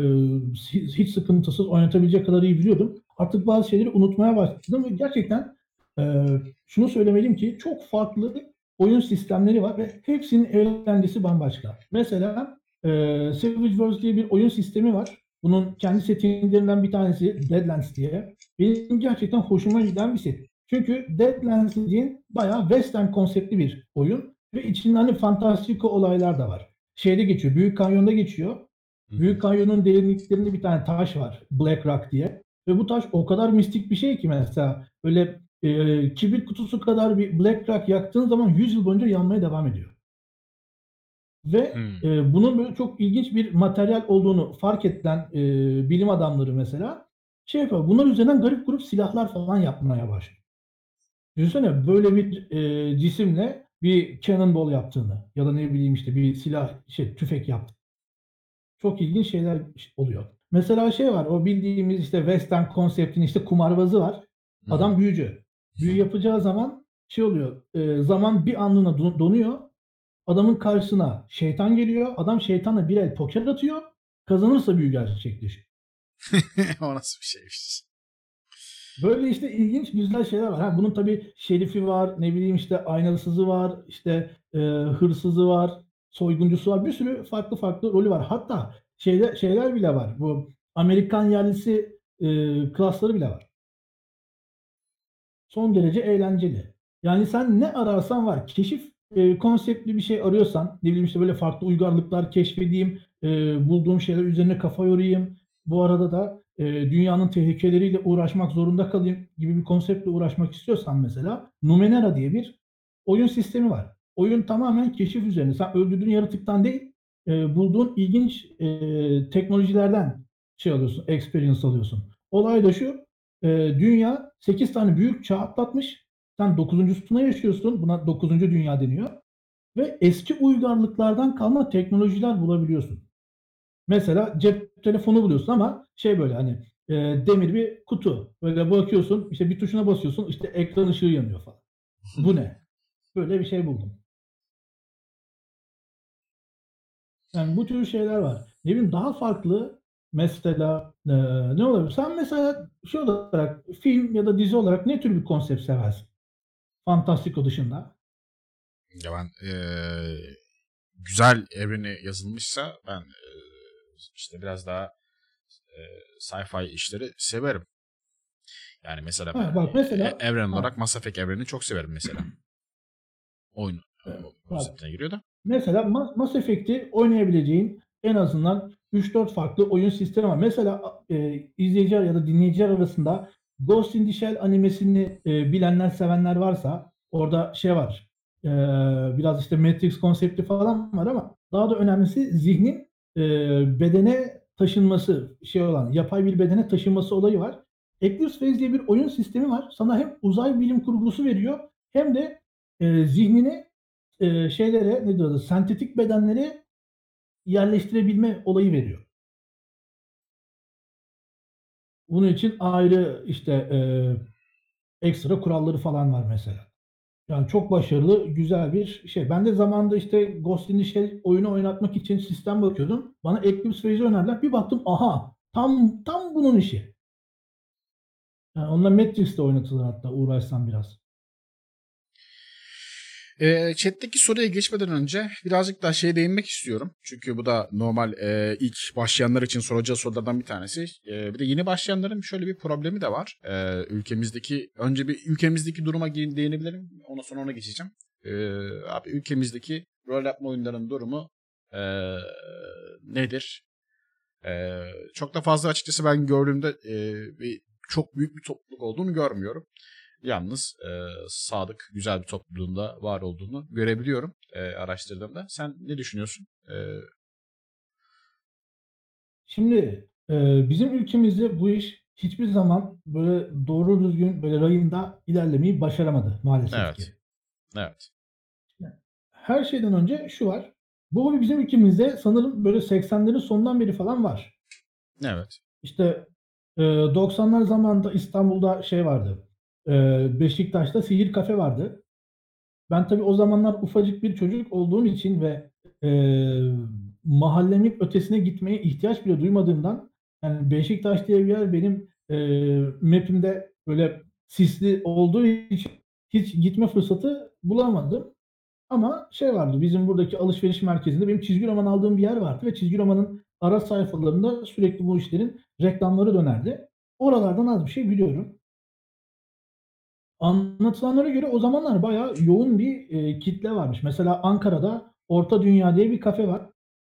hiç sıkıntısız oynatabilecek kadar iyi biliyordum. Artık bazı şeyleri unutmaya başladım ve gerçekten e, şunu söylemeliyim ki çok farklı oyun sistemleri var ve hepsinin eğlencesi bambaşka. Mesela e, Savage Worlds diye bir oyun sistemi var. Bunun kendi settinglerinden bir tanesi Deadlands diye. Benim gerçekten hoşuma giden bir set. Çünkü Deadlands dediğin bayağı western konseptli bir oyun ve içinde hani fantastik olaylar da var. şeyde geçiyor. Büyük Kanyon'da geçiyor. Büyük Kanyon'un derinliklerinde bir tane taş var. Black Rock diye. Ve bu taş o kadar mistik bir şey ki mesela böyle e, kibrit kutusu kadar bir Black Rock yaktığın zaman 100 yıl boyunca yanmaya devam ediyor. Ve Hımm. e, bunun böyle çok ilginç bir materyal olduğunu fark edilen e, bilim adamları mesela şey yapıyor. Bunlar üzerinden garip grup silahlar falan yapmaya başlıyor. Düşünsene böyle bir e, cisimle bir cannonball yaptığını ya da ne bileyim işte bir silah şey tüfek yaptı. Çok ilginç şeyler oluyor. Mesela şey var o bildiğimiz işte western konseptin işte kumarbazı var. Adam büyücü. Büyü yapacağı zaman şey oluyor. e, zaman bir anlığına don- donuyor. Adamın karşısına şeytan geliyor. Adam şeytanla bir el poker atıyor. Kazanırsa büyü gerçekleşiyor. O nasıl bir şeymiş? Böyle işte ilginç güzel şeyler var. Ha, bunun tabii şerifi var, ne bileyim işte aynalısızı var, işte e, hırsızı var, soyguncusu var. Bir sürü farklı farklı rolü var. Hatta şeyler, şeyler bile var. Bu Amerikan yerlisi e, klasları bile var. Son derece eğlenceli. Yani sen ne ararsan var. Keşif e, konseptli bir şey arıyorsan, ne bileyim işte böyle farklı uygarlıklar keşfedeyim, e, bulduğum şeyler üzerine kafa yorayım. Bu arada da e, dünyanın tehlikeleriyle uğraşmak zorunda kalayım gibi bir konseptle uğraşmak istiyorsan mesela Numenera diye bir oyun sistemi var. Oyun tamamen keşif üzerine. Sen öldürdüğün yaratıktan değil, e, bulduğun ilginç e, teknolojilerden şey alıyorsun, experience alıyorsun. Olay da şu, e, dünya 8 tane büyük çağ atlatmış. Sen 9.suna yaşıyorsun. Buna 9. dünya deniyor. Ve eski uygarlıklardan kalma teknolojiler bulabiliyorsun. Mesela cep telefonu buluyorsun ama şey böyle hani e, demir bir kutu. Böyle bakıyorsun işte bir tuşuna basıyorsun işte ekran ışığı yanıyor falan. Bu ne? Böyle bir şey buldum. Yani bu tür şeyler var. Ne bileyim daha farklı mesela e, ne olabilir? Sen mesela şey olarak film ya da dizi olarak ne tür bir konsept seversin? Fantastiko dışında. Ya ben eee, güzel evreni yazılmışsa ben eee, işte biraz daha eee, sci-fi işleri severim. Yani mesela Ha, bak mesela e- evren ha, olarak Mass Effect evrenini çok severim mesela. Oyun e, bak konseptine giriyor da. Mesela Ma- Mass Effect'i oynayabileceğin en azından 3-4 farklı oyun sistemi var. Mesela e, izleyiciler ya da dinleyiciler arasında Ghost in the Shell animesini e, bilenler, sevenler varsa orada şey var. e, biraz işte Matrix konsepti falan var ama daha da önemlisi zihnin e, bedene taşınması şey olan yapay bir bedene taşınması olayı var. Eclipse Phase diye bir oyun sistemi var. Sana hem uzay bilim kurgusu veriyor hem de e, zihnini e, şeylere ne diyorlar sentetik bedenlere yerleştirebilme olayı veriyor. Bunun için ayrı işte e, ekstra kuralları falan var mesela. Yani çok başarılı, güzel bir şey. Ben de zamanında işte the Shell oyunu oynatmak için sistem bakıyordum. Bana Eclipse Phase'i önerdiler. Bir baktım aha tam tam bunun işi. Yani onunla Matrix'te oynatılır hatta uğraşsam biraz. E, chat'teki soruya geçmeden önce birazcık daha şeye değinmek istiyorum. Çünkü bu da normal e, ilk başlayanlar için soracağı sorulardan bir tanesi. E, bir de yeni başlayanların şöyle bir problemi de var. E, ülkemizdeki önce bir ülkemizdeki duruma değinebilirim. Ondan sonra ona geçeceğim. E, abi ülkemizdeki rol yapma oyunlarının durumu e, nedir? E, çok da fazla açıkçası ben gördüğümde e, bir, çok büyük bir topluluk olduğunu görmüyorum. Yalnız e, sadık, güzel bir topluluğunda var olduğunu görebiliyorum e, araştırdığımda. Sen ne düşünüyorsun? E, Şimdi e, bizim ülkemizde bu iş hiçbir zaman böyle doğru düzgün böyle rayında ilerlemeyi başaramadı maalesef ki. evet, evet. Her şeyden önce şu var. Bu hobi bizim ülkemizde sanırım böyle 80'lerin sonundan beri falan var. Evet. İşte e, 90'lar zamanında İstanbul'da şey vardı. Beşiktaş'ta Sihir Kafe vardı. Ben tabii o zamanlar ufacık bir çocuk olduğum için ve e, mahallemin ötesine gitmeye ihtiyaç bile duymadığımdan yani Beşiktaş diye bir yer benim e, map'imde böyle sisli olduğu için hiç gitme fırsatı bulamadım. Ama şey vardı bizim buradaki alışveriş merkezinde benim çizgi roman aldığım bir yer vardı ve çizgi romanın ara sayfalarında sürekli bu işlerin reklamları dönerdi. Oralardan az bir şey biliyorum. Anlatılanlara göre o zamanlar bayağı yoğun bir e, kitle varmış. Mesela Ankara'da Orta Dünya diye bir kafe var.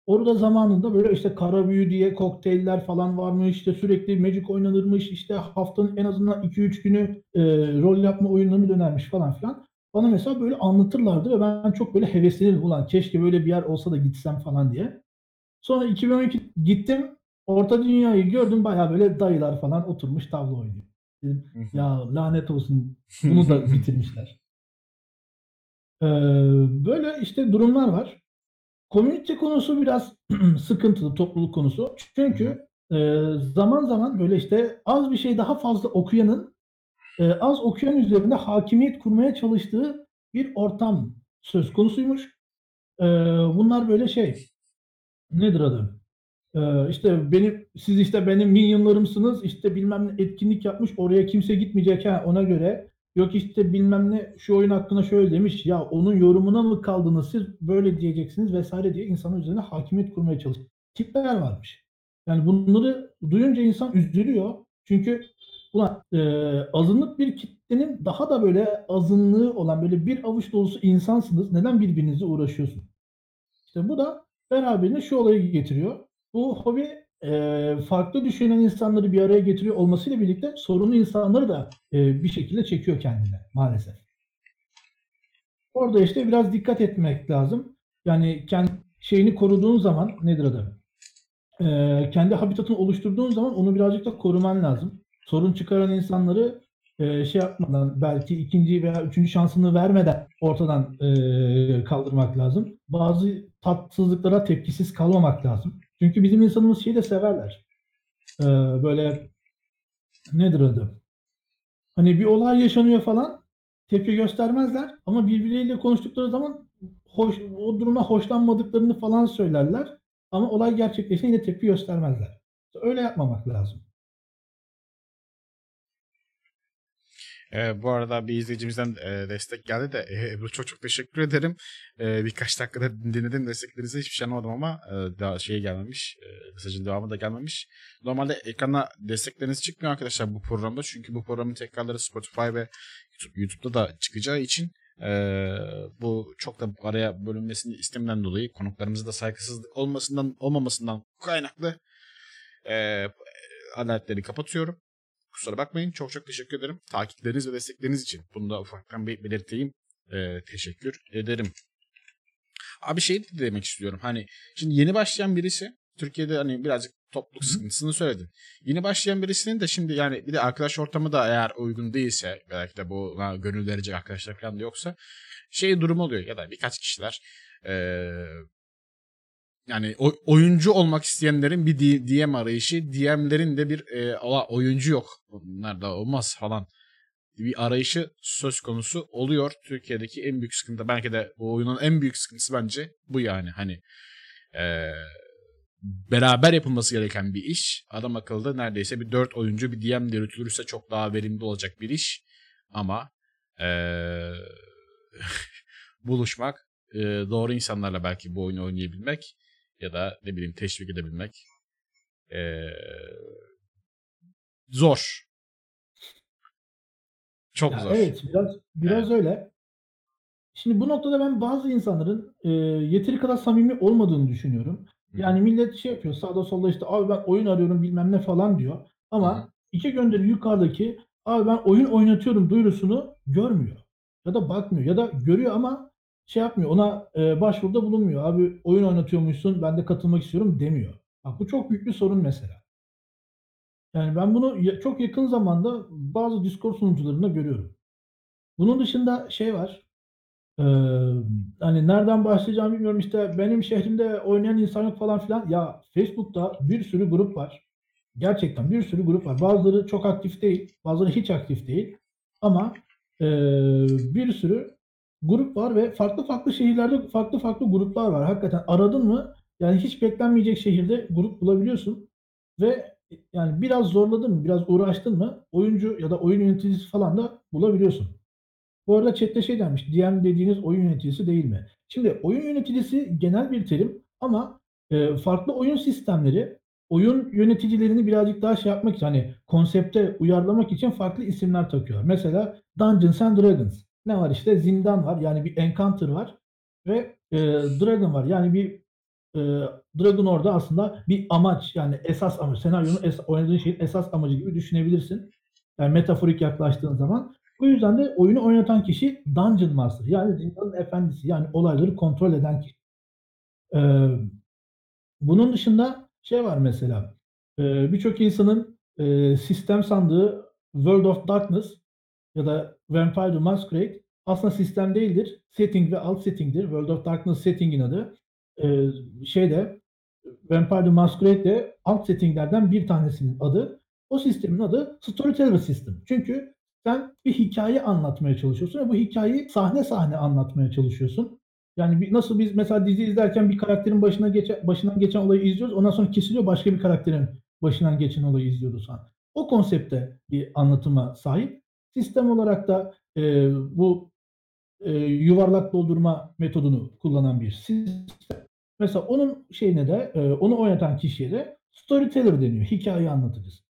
Orada zamanında böyle işte kara büyü diye kokteyller falan varmış. İşte sürekli Magic oynanırmış. İşte haftanın en azından 2-3 günü e, rol yapma oyunlarını dönermiş falan filan. Bana mesela böyle anlatırlardı ve ben çok böyle heveslenirdim. Ulan keşke böyle bir yer olsa da gitsem falan diye. Sonra 2012 gittim. Orta Dünya'yı gördüm. Bayağı böyle dayılar falan oturmuş tavla oynuyor. Dedim ya lanet olsun bunu da bitirmişler. Ee, böyle işte durumlar var. Komünite konusu biraz sıkıntılı topluluk konusu. Çünkü e, zaman zaman böyle işte az bir şey daha fazla okuyanın e, az okuyan üzerinde hakimiyet kurmaya çalıştığı bir ortam söz konusuymuş. E, bunlar böyle şey nedir adı? E, işte benim siz işte benim minyonlarımsınız işte bilmem ne etkinlik yapmış oraya kimse gitmeyecek ha ona göre Yok işte bilmem ne şu oyun hakkında şöyle demiş. Ya onun yorumuna mı kaldınız siz böyle diyeceksiniz vesaire diye insanın üzerine hakimiyet kurmaya çalışıyor. Tipler varmış. Yani bunları duyunca insan üzülüyor. Çünkü ulan e, azınlık bir kitlenin daha da böyle azınlığı olan böyle bir avuç dolusu insansınız. Neden birbirinizle uğraşıyorsunuz? İşte bu da beraberinde şu olayı getiriyor. Bu hobi e, farklı düşünen insanları bir araya getiriyor olmasıyla birlikte sorunlu insanları da e, bir şekilde çekiyor kendine maalesef. Orada işte biraz dikkat etmek lazım. Yani kendi şeyini koruduğun zaman nedir adı? E, kendi habitatını oluşturduğun zaman onu birazcık da koruman lazım. Sorun çıkaran insanları e, şey yapmadan belki ikinci veya üçüncü şansını vermeden ortadan e, kaldırmak lazım. Bazı tatsızlıklara tepkisiz kalmamak lazım. Çünkü bizim insanımız şeyi de severler. Ee, böyle nedir adı? Hani bir olay yaşanıyor falan tepki göstermezler ama birbirleriyle konuştukları zaman hoş, o duruma hoşlanmadıklarını falan söylerler. Ama olay gerçekleşince yine tepki göstermezler. Öyle yapmamak lazım. E, bu arada bir izleyicimizden e, destek geldi de e, Ebru çok çok teşekkür ederim. E, birkaç dakikada dinledim desteklerinizi hiçbir şey anlamadım ama e, daha şey gelmemiş. E, mesajın devamı da gelmemiş. Normalde ekrana destekleriniz çıkmıyor arkadaşlar bu programda. Çünkü bu programın tekrarları Spotify ve YouTube, YouTube'da da çıkacağı için e, bu çok da araya bölünmesini istemden dolayı konuklarımızda saygısızlık olmasından olmamasından kaynaklı e, aletleri kapatıyorum. Kusura bakmayın. Çok çok teşekkür ederim. Takipleriniz ve destekleriniz için. Bunu da ufaktan bir belirteyim. Ee, teşekkür ederim. Abi şey de demek istiyorum. Hani şimdi yeni başlayan birisi Türkiye'de hani birazcık topluluk sıkıntısını söyledin. Yeni başlayan birisinin de şimdi yani bir de arkadaş ortamı da eğer uygun değilse belki de bu gönül verecek arkadaşlar falan da yoksa şey durum oluyor ya da birkaç kişiler ee, yani oyuncu olmak isteyenlerin bir DM arayışı, DM'lerin de bir e, oyuncu yok. Bunlar da olmaz falan. Bir arayışı söz konusu oluyor. Türkiye'deki en büyük sıkıntı belki de bu oyunun en büyük sıkıntısı bence bu yani. Hani e, beraber yapılması gereken bir iş. Adam akıllı neredeyse bir dört oyuncu bir DM yürütülürse çok daha verimli olacak bir iş. Ama e, buluşmak, e, doğru insanlarla belki bu oyunu oynayabilmek ya da ne bileyim teşvik edebilmek ee, zor. Çok ya zor. Evet biraz biraz evet. öyle. Şimdi bu noktada ben bazı insanların e, yeteri kadar samimi olmadığını düşünüyorum. Yani millet şey yapıyor sağda solda işte abi ben oyun arıyorum bilmem ne falan diyor. Ama Hı-hı. iki gönderi yukarıdaki abi ben oyun oynatıyorum duyurusunu görmüyor. Ya da bakmıyor ya da görüyor ama şey yapmıyor, ona e, başvuruda bulunmuyor. Abi oyun oynatıyormuşsun, ben de katılmak istiyorum demiyor. Bak bu çok büyük bir sorun mesela. Yani ben bunu çok yakın zamanda bazı Discord sunucularında görüyorum. Bunun dışında şey var. Ee, hani nereden başlayacağımı bilmiyorum. İşte benim şehrimde oynayan insan yok falan filan. Ya Facebook'ta bir sürü grup var. Gerçekten bir sürü grup var. Bazıları çok aktif değil, bazıları hiç aktif değil. Ama e, bir sürü grup var ve farklı farklı şehirlerde farklı farklı gruplar var. Hakikaten aradın mı yani hiç beklenmeyecek şehirde grup bulabiliyorsun ve yani biraz zorladın mı, biraz uğraştın mı oyuncu ya da oyun yöneticisi falan da bulabiliyorsun. Bu arada chatte şey denmiş, DM dediğiniz oyun yöneticisi değil mi? Şimdi oyun yöneticisi genel bir terim ama e, farklı oyun sistemleri oyun yöneticilerini birazcık daha şey yapmak için hani konsepte uyarlamak için farklı isimler takıyor. Mesela Dungeons and Dragons ne var işte zindan var yani bir encounter var ve e, dragon var yani bir eee, Dragon orada aslında bir amaç yani esas amaç, senaryonun es oynadığın şeyin esas amacı gibi düşünebilirsin. Yani metaforik yaklaştığın zaman. Bu yüzden de oyunu oynatan kişi Dungeon Master yani zindanın efendisi yani olayları kontrol eden kişi. Emm, bunun dışında şey var mesela, eee, birçok insanın, eee, sistem sandığı World of Darkness ya da Vampire Masquerade aslında sistem değildir. Setting ve alt setting'dir. World of Darkness setting'in adı. Eee, şeyde Vampire Masquerade de alt setting'lerden bir tanesinin adı. O sistemin adı Storyteller System. Çünkü sen bir hikâye anlatmaya çalışıyorsun ve bu hikâyeyi sahne sahne anlatmaya çalışıyorsun. Yani bir nasıl biz mesela dizi izlerken bir karakterin başına geçen başından geçen olayı izliyoruz. Ondan sonra kesiliyor, başka bir karakterin başından geçen olayı izliyoruz. O konseptte bir anlatıma sahip. Sistem olarak da, eee, bu, eee, yuvarlak doldurma metodunu kullanan bir sistem. Mesela onun şeyine de, eee, onu oynatan kişiye de storyteller deniyor. Hikâye anlatıcısı.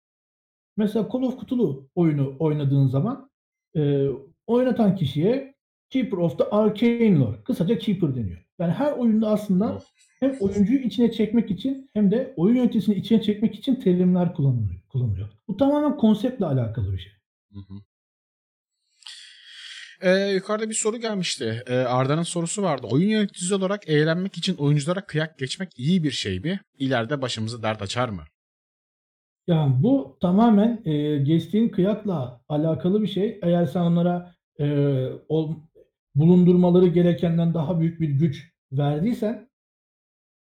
Mesela Call of Cthulhu oyunu oynadığın zaman, eee, oynatan kişiye Keeper of the Arcane Lore, kısaca Keeper deniyor. Yani her oyunda aslında hem oyuncuyu içine çekmek için hem de oyun yöneticisini içine çekmek için terimler kullanılıyor kullanılıyor. Bu tamamen konseptle alakalı bir şey. Hı hı. Eee, yukarıda bir soru gelmişti. Eee, Arda'nın sorusu vardı. Oyun yöneticisi olarak eğlenmek için oyunculara kıyak geçmek iyi bir şey mi? İleride başımıza dert açar mı? Ya, bu tamamen, eee, geçtiğin kıyakla alakalı bir şey. Eğer sen onlara, eee, ol bulundurmaları gerekenden daha büyük bir güç verdiysen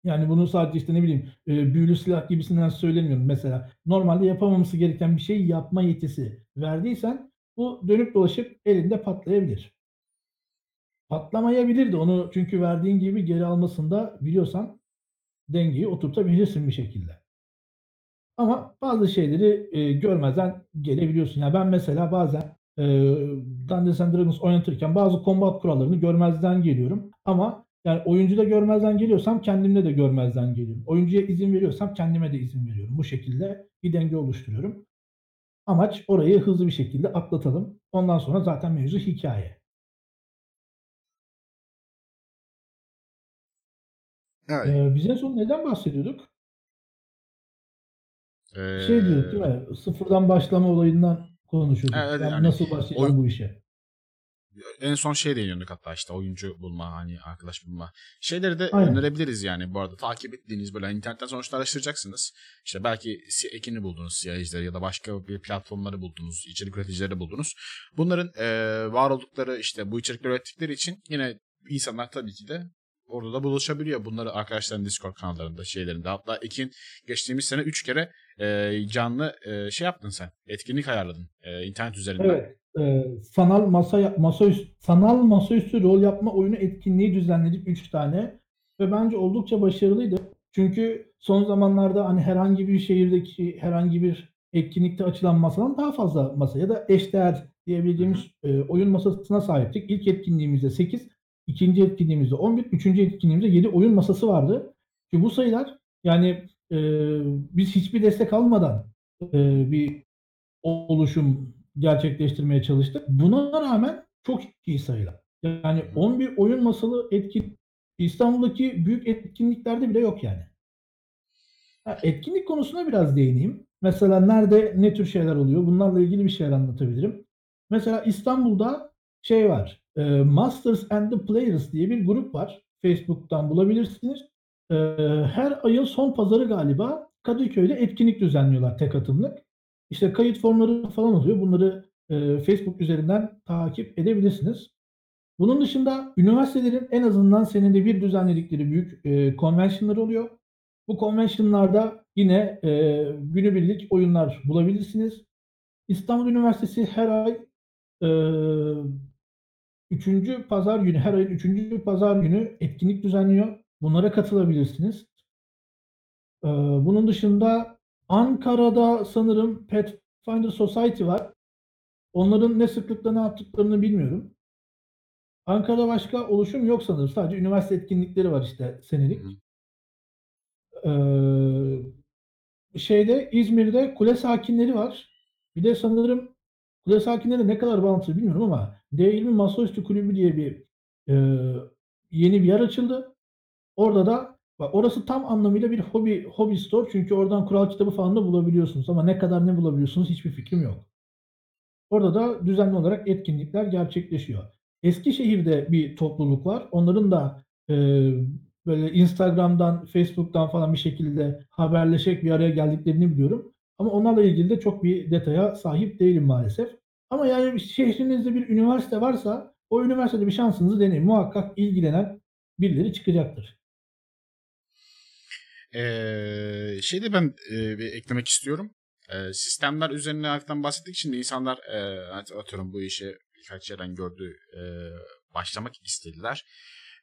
yani bunu sadece, işte, ne bileyim, eee, büyülü silah gibisinden söylemiyorum. Mesela normalde yapamaması gereken bir şeyi yapma yetisi verdiysen bu dönüp dolaşıp elinde patlayabilir. Patlamayabilir de onu çünkü verdiğin gibi geri almasını da biliyorsan dengeyi oturtabilirsin bir şekilde. Ama bazı şeyleri, eee, görmezden gelebiliyorsun. Ya, ben mesela bazen, eee, Dungeons& and Dragons oynatırken bazı combat kurallarını görmezden geliyorum ama yani oyuncuda görmezden geliyorsam kendimde de görmezden geliyorum. Oyuncuya izin veriyorsam kendime de izin veriyorum. Bu şekilde bir denge oluşturuyorum. Amaç orayı hızlı bir şekilde atlatalım. Ondan sonra zaten mevzu hikâye. Evet. Eee, biz en son neden bahsediyorduk? Şey diyorduk değil mi? Sıfırdan başlama olayından konuşuyorduk. Evet, Ben yani nasıl başlayacağım oyun bu işe? En son şeye değiniyorduk hatta işte oyuncu bulma, hani arkadaş bulma. Şeyleri de Aynen. önerebiliriz yani bu arada. Takip ettiğiniz böyle internetten sonuçta araştıracaksınız. İşte belki ekini buldunuz, siyahicileri ya da başka bir platformları buldunuz, içerik üreticileri buldunuz. Bunların eee, var oldukları işte bu içerikleri ürettikleri için yine insanlar tabii ki de orada da buluşabiliyor. Bunları arkadaşların Discord kanallarında, şeylerinde. Hatta Ekin geçtiğimiz sene 3 kere eee, canlı eee, şey yaptın sen. Etkinlik ayarladın eee, internet üzerinden. Evet. Eee, sanal masa masaüstü sanal masaüstü rol yapma oyunu etkinliği düzenledik 3 tane ve bence oldukça başarılıydı. Çünkü son zamanlarda, hani, herhangi bir şehirdeki herhangi bir etkinlikte açılan masadan daha fazla masa ya da eşdeğer diyebileceğimiz, eee, oyun masasına sahiptik. İlk etkinliğimizde 8, ikinci etkinliğimizde 11, üçüncü etkinliğimizde 7 oyun masası vardı. Ki bu sayılar yani, eee, biz hiçbir destek almadan, eee, bir oluşum gerçekleştirmeye çalıştık. Buna rağmen çok iyi sayılar. Yani Hı hı. 11 oyun masalı etkin İstanbul'daki büyük etkinliklerde bile yok yani. Ha, etkinlik konusuna biraz değineyim. Mesela nerede, ne tür şeyler oluyor? Bunlarla ilgili bir şeyler anlatabilirim. Mesela İstanbul'da şey var, eee, Masters and the Players diye bir grup var. Facebook'tan bulabilirsiniz. Eee, her ayın son pazarı galiba Kadıköy'de etkinlik düzenliyorlar tek atımlık. İşte kayıt formları falan oluyor. Bunları, eee, Facebook üzerinden takip edebilirsiniz. Bunun dışında üniversitelerin en azından senede bir düzenledikleri büyük, eee, convention'ları oluyor. Bu convention'larda yine, eee, günübirlik oyunlar bulabilirsiniz. İstanbul Üniversitesi her ay, eee, 3. pazar günü, her ayın 3. pazar günü etkinlik düzenliyor. Bunlara katılabilirsiniz. Eee, bunun dışında Ankara'da sanırım Pathfinder Society var. Onların ne sıklıkla ne yaptıklarını bilmiyorum. Ankara'da başka oluşum yok sanırım. Sadece üniversite etkinlikleri var işte senelik. Eee, şeyde İzmir'de Kule Sakinleri var. Bir de sanırım Kule Sakinleri ne kadar bağlantılı bilmiyorum ama D20 Masaüstü Kulübü diye bir, eee, yeni bir yer açıldı. Orada da Bak orası tam anlamıyla bir hobi hobby store çünkü oradan kural kitabı falan da bulabiliyorsunuz ama ne kadar ne bulabiliyorsunuz hiçbir fikrim yok. Orada da düzenli olarak etkinlikler gerçekleşiyor. Eskişehir'de bir topluluk var. Onların da, eee, böyle Instagram'dan, Facebook'tan falan bir şekilde haberleşerek bir araya geldiklerini biliyorum. Ama onlarla ilgili de çok bir detaya sahip değilim maalesef. Ama yani şehrinizde bir üniversite varsa o üniversitede bir şansınızı deneyin. Muhakkak ilgilenen birileri çıkacaktır. Eee, şeyi de ben, eee, bir eklemek istiyorum. Eee, sistemler üzerine hafiften bahsettik. Şimdi insanlar, at atıyorum bu işi birkaç yerden gördü, eee, başlamak istediler.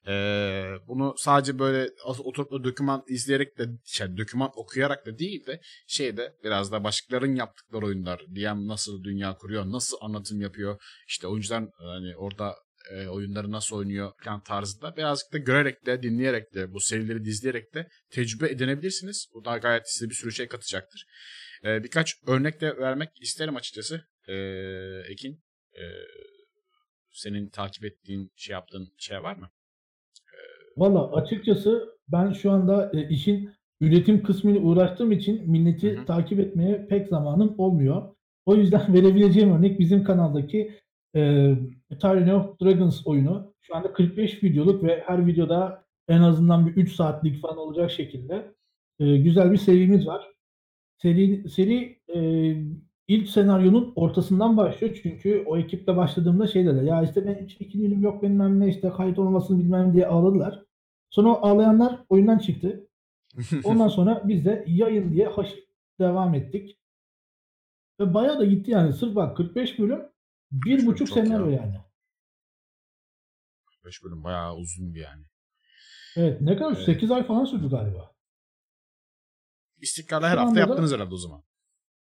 Eee, bunu sadece böyle oturup da doküman izleyerek de şey, doküman okuyarak da değil de şeyde biraz da başkalarının yaptıkları oyunlar, DM nasıl dünya kuruyor, nasıl anlatım yapıyor, işte oyuncular hani orada eee, oyunları nasıl oynuyor falan tarzında birazcık da görerek de dinleyerek de bu serileri dizleyerek de tecrübe edinebilirsiniz. Bu da gayet size bir sürü şey katacaktır. Eee, birkaç örnek de vermek isterim açıkçası. Eee, Ekin, eee, senin takip ettiğin, şey yaptığın şey var mı? Eee Valla açıkçası ben şu anda, eee, işin üretim kısmıyla uğraştığım için milleti hı. takip etmeye pek zamanım olmuyor. O yüzden verebileceğim örnek bizim kanaldaki, eee, Of Dragons oyunu. Şu anda 45 videoluk ve her videoda en azından bir 3 saatlik falan olacak şekilde, eee, güzel bir serimiz var. Seri seri, eee, ilk senaryonun ortasından başlıyor çünkü o ekiple başladığımda şey dediler, "Ya, işte, benim çekinim yok, bilmem ne, işte, kayıt olmasın bilmem" diye ağladılar. Sonra ağlayanlar oyundan çıktı. Ondan sonra biz de yayın diye haşır devam ettik. Ve bayağı da gitti yani. Sırf bak 45 bölüm, 45 bölüm 1,5 çok senaryo ya. yani. 45 bölüm bayağı uzun bir yani. Evet, ne kadar? Eee 8 ay falan sürdü galiba. İstikrarla her Şu hafta anda yaptınız da herhâlde o zaman.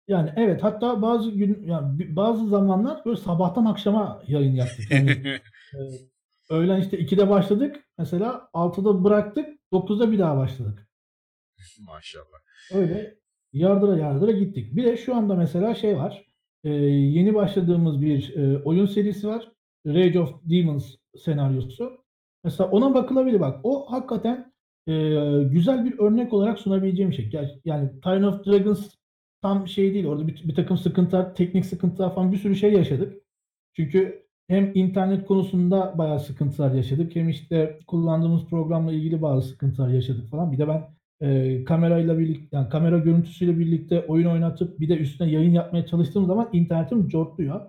Yani evet, hatta bazı gün ya b bazı zamanlar böyle sabahtan akşama yayın yaptık. Yani, eee, öğlen işte 2'de başladık mesela 6'da bıraktık, 9'da bir daha başladık. Maşallah. Öyle yardıra yardıra gittik. Bir de şu anda mesela şey var, eee, yeni başladığımız bir, eee, oyun serisi var. Rage of Demons senaryosu. Mesela ona bakılabilir bak. O hakikaten, eee, güzel bir örnek olarak sunabileceğim bir şey. Yani Tyranny of Dragons tam şey değil, orada bir birtakım sıkıntılar, teknik sıkıntılar falan bir sürü şey yaşadık. Çünkü hem internet konusunda bayağı sıkıntılar yaşadık hem işte kullandığımız programla ilgili bazı sıkıntılar yaşadık falan. Bir de ben, eee, kamerayla birlik yani kamera görüntüsüyle birlikte oyun oynatıp bir de üstüne yayın yapmaya çalıştığım zaman internetim cortluyor.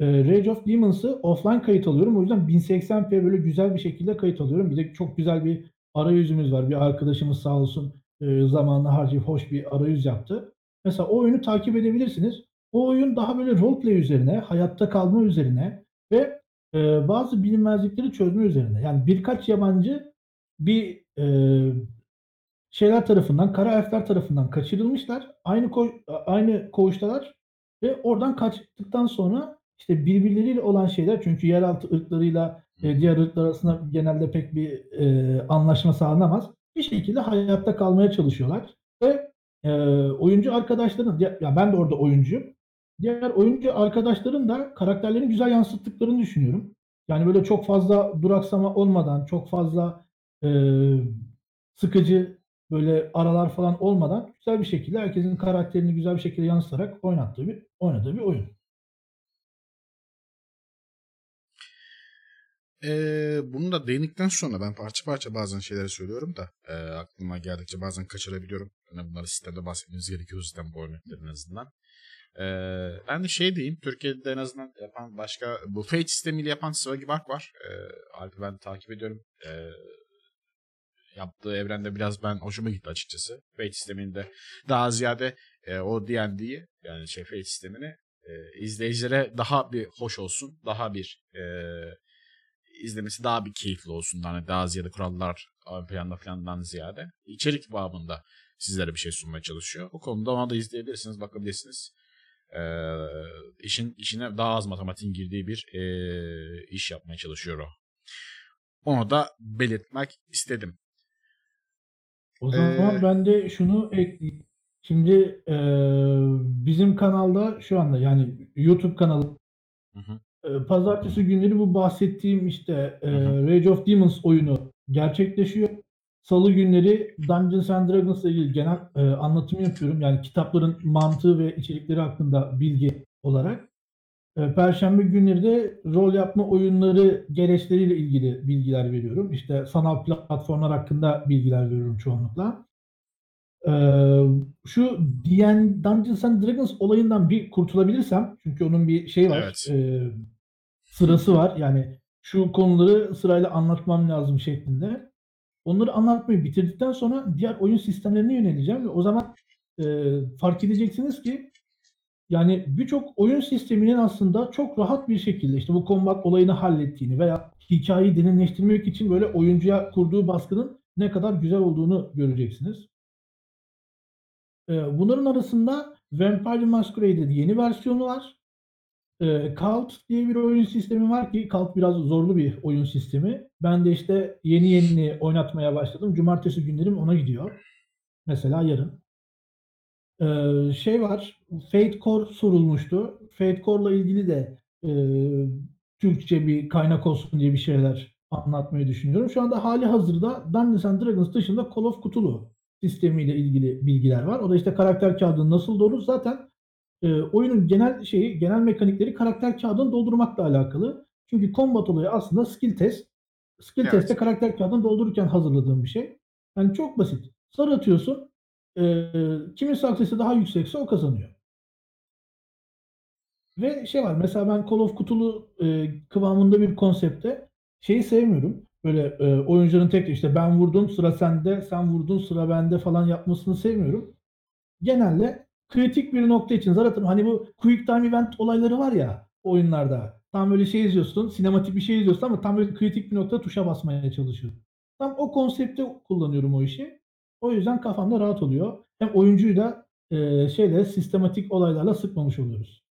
Eee, Rage of Demons'ı offline kayıt alıyorum. O yüzden 1080p böyle güzel bir şekilde kayıt alıyorum. Bir de çok güzel bir arayüzümüz var. Bir arkadaşımız sağ olsun, eee, zamanını harcayıp hoş bir arayüz yaptı. Mesela o oyunu takip edebilirsiniz. O oyun daha böyle roleplay üzerine, hayatta kalma üzerine ve, eee, bazı bilinmezlikleri çözme üzerine. Yani birkaç yabancı bir, eee, şeyler tarafından, kara elfler tarafından kaçırılmışlar. Aynı koğ a aynı koğuştalar ve oradan kaçtıktan sonra işte birbirleriyle olan şeyler çünkü yeraltı ırklarıyla, hı. diğer ırklar arasında genelde pek bir, eee, anlaşma sağlanamaz. Bir şekilde hayatta kalmaya çalışıyorlar ve, eee, oyuncu arkadaşların ya ben de orada oyuncuyum. Diğer oyuncu arkadaşların da karakterlerini güzel yansıttıklarını düşünüyorum. Yani böyle çok fazla duraksama olmadan, çok fazla, eee, sıkıcı böyle aralar falan olmadan güzel bir şekilde herkesin karakterini güzel bir şekilde yansıtarak oynattığı bir oynadığı bir oyun. Eee, bunu da değindikten sonra ben parça parça bazen şeyleri söylüyorum da, eee, aklıma geldikçe bazen kaçırabiliyorum. Hani bunları sistemde bahsetmemiz gerekiyor yüzden bu örnekleri azından. Eee, ben de şey diyeyim, Türkiye'de en azından yapan başka bu Fate sistemiyle yapan Swagibark var. Eee, Alp'i ben takip ediyorum. Eee, yaptığı evrende biraz ben hoşuma gitti açıkçası. Fate sisteminde daha ziyade, eee, o D&D'yi yani şey Fate sistemini, eee, izleyicilere daha bir hoş olsun, daha bir, eee, izlemesi daha bir keyifli olsun. Hani daha ziyade kurallar ön planda falandan ziyade içerik babında sizlere bir şey sunmaya çalışıyor. O konuda onu da izleyebilirsiniz, bakabilirsiniz. Eee, işin işine daha az matematiğin girdiği bir, eee, iş yapmaya çalışıyor o. Onu da belirtmek istedim. O zaman Eee ben de şunu ekleyeyim. Şimdi, eee, bizim kanalda şu anda yani YouTube kanalı Hı hı. eee, pazartesi günleri bu bahsettiğim işte, Hı eee, hı. Rage of Demons oyunu gerçekleşiyor. salı günleri Dungeons and Dragons'la ilgili genel e, anlatım yapıyorum. Yani kitapların mantığı ve içerikleri hakkında bilgi olarak. E, Perşembe günleri de rol yapma oyunları gereçleriyle ilgili bilgiler veriyorum. İşte sanal platformlar hakkında bilgiler veriyorum çoğunlukla. E, şu DN Dungeons and Dragons olayından bir kurtulabilirsem çünkü onun bir şey var. Evet. e, sırası var. Yani şu konuları sırayla anlatmam lazım şeklinde. Onları anlatmayı bitirdikten sonra diğer oyun sistemlerine yöneleceğim ve o zaman e, fark edeceksiniz ki yani birçok oyun sisteminin aslında çok rahat bir şekilde işte bu combat olayını hallettiğini veya hikayeyi derinleştirmek için böyle oyuncuya kurduğu baskının ne kadar güzel olduğunu göreceksiniz. E, bunların arasında Vampire Masquerade'in yeni versiyonu var. E, Cult diye bir oyun sistemi var ki Cult biraz zorlu bir oyun sistemi. Ben de işte yeni yeni oynatmaya başladım. Cumartesi günlerim ona gidiyor. Mesela yarın. Ee, şey var, Fate Core sorulmuştu. Fate Core'la ilgili de e, Türkçe bir kaynak olsun diye bir şeyler anlatmayı düşünüyorum. Şu anda hali hazırda Dungeons and Dragons dışında Call of Cthulhu sistemiyle ilgili bilgiler var. O da işte karakter kağıdını nasıl doğru zaten e, oyunun genel şeyi, genel mekanikleri karakter kağıdını doldurmakla alakalı. Çünkü combat olayı aslında skill test. Skill Evet. testte karakter kağıdını doldururken hazırladığım bir şey. Yani çok basit. Sarı atıyorsun. E, kimin saksesi daha yüksekse o kazanıyor. Ve şey var mesela ben Call of Cthulhu e, kıvamında bir konsepte şeyi sevmiyorum. Böyle e, oyuncuların tek işte ben vurdum sıra sende, sen vurdun sıra bende falan yapmasını sevmiyorum. Genelde kritik bir nokta için zaten hani bu quick time event olayları var ya oyunlarda. Tam böyle şey izliyorsun, sinematik bir şey izliyorsun ama tam böyle kritik bir nokta tuşa basmaya çalışıyorsun. Tam o konsepte kullanıyorum o işi. O yüzden kafamda rahat oluyor. Hem oyuncuyu da e, şeyle sistematik olaylarla sıkmamış oluyoruz.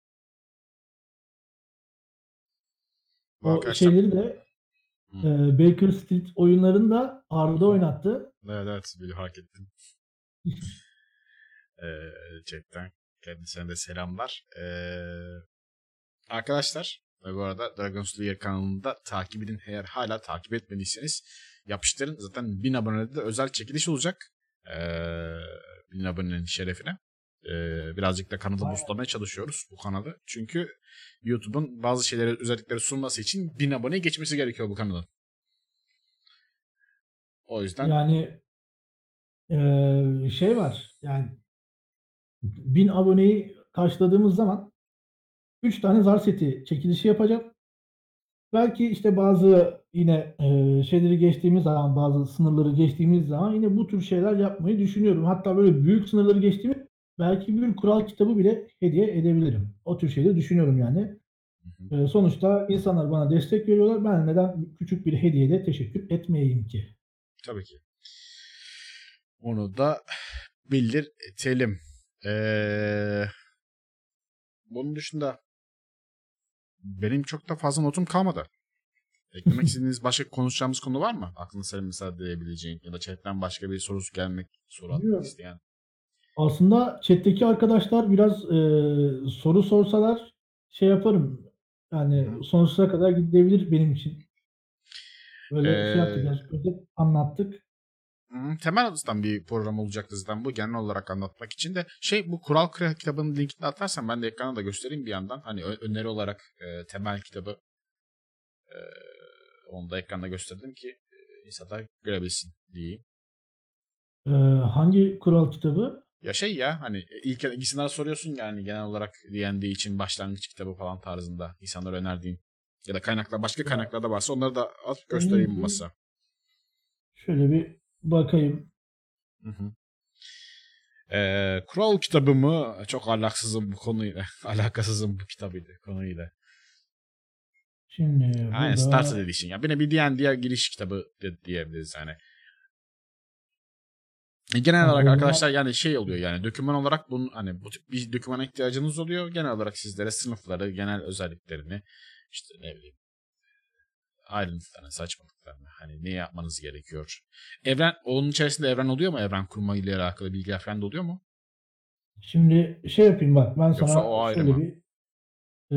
Bu O arkadaşlar şeyleri de e, Baker Street oyunlarını da Arda oynattı. Evet evet bir fark ettim. Ee, chatten kendisine de selamlar. Ee, arkadaşlar ve bu arada Dragon Slayer kanalında takip edin. Eğer hala takip etmediyseniz yapıştırın. Zaten 1000 abonede de özel çekiliş olacak. Ee, 1000 abonenin şerefine. Ee, birazcık da kanalı boostlamaya çalışıyoruz bu kanalı. Çünkü YouTube'un bazı şeyleri, özellikleri sunması için 1000 aboneye geçmesi gerekiyor bu kanalın. O yüzden Yani e, şey var yani 1000 aboneyi karşıladığımız zaman 3 tane zar seti çekilişi yapacağım. Belki işte bazı yine e, şeyleri geçtiğimiz zaman bazı sınırları geçtiğimiz zaman yine bu tür şeyler yapmayı düşünüyorum. Hatta böyle büyük sınırları geçtiğimiz belki bir kural kitabı bile hediye edebilirim. O tür şeyleri düşünüyorum yani. E, sonuçta insanlar bana destek veriyorlar. Ben neden küçük bir hediyede teşekkür etmeyeyim ki? Tabii ki. Onu da belirtelim. Ee, bunun dışında benim çok da fazla notum kalmadı. Eklemek istediğiniz başka konuşacağımız konu var mı? Aklınıza senin mesela diyebileceğin ya da chatten başka bir sorusu gelmek soru atmak isteyen. Aslında chat'teki arkadaşlar biraz e, soru sorsalar şey yaparım. Yani Hı. sonsuza kadar gidebilir benim için. Böyle şey yaptık, Ee, biraz özet anlattık. Temel açıdan bir program olacaktı zaten bu genel olarak anlatmak için de şey bu kural kitabının linkini atarsan ben de ekrana da göstereyim bir yandan hani öneri olarak e, temel kitabı e, onu da ekranda gösterdim ki e, insanlar görebilsin diyeyim. Ee, hangi kural kitabı? Ya şey ya hani ilk ikisinden soruyorsun yani genel olarak D&D için başlangıç kitabı falan tarzında insanlara önerdiğin ya da kaynaklar başka kaynaklarda varsa onları da at göstereyim Hı. masa. Şöyle bir bakayım. Hı hı. Ee, kural kitabımı çok alaksızım bu konuyla. Alakasızım bu kitabıyla konuyla. Şimdi Aynen burada Starter Edition. Ya bir bir diğer giriş kitabı de, diyebiliriz yani. E, Genel olarak zaman- arkadaşlar yani şey oluyor yani doküman olarak bunun hani bu tip bir dokümana ihtiyacınız oluyor. Genel olarak sizlere sınıfları, genel özelliklerini işte ne bileyim ayrıntılarını, saçmalıklarını hani ne yapmanız gerekiyor. Evren onun içerisinde evren oluyor mu? Evren kurma ile alakalı bilgiler falan da oluyor mu? şimdi şey yapayım bak ben Yoksa sana o şöyle mı? bir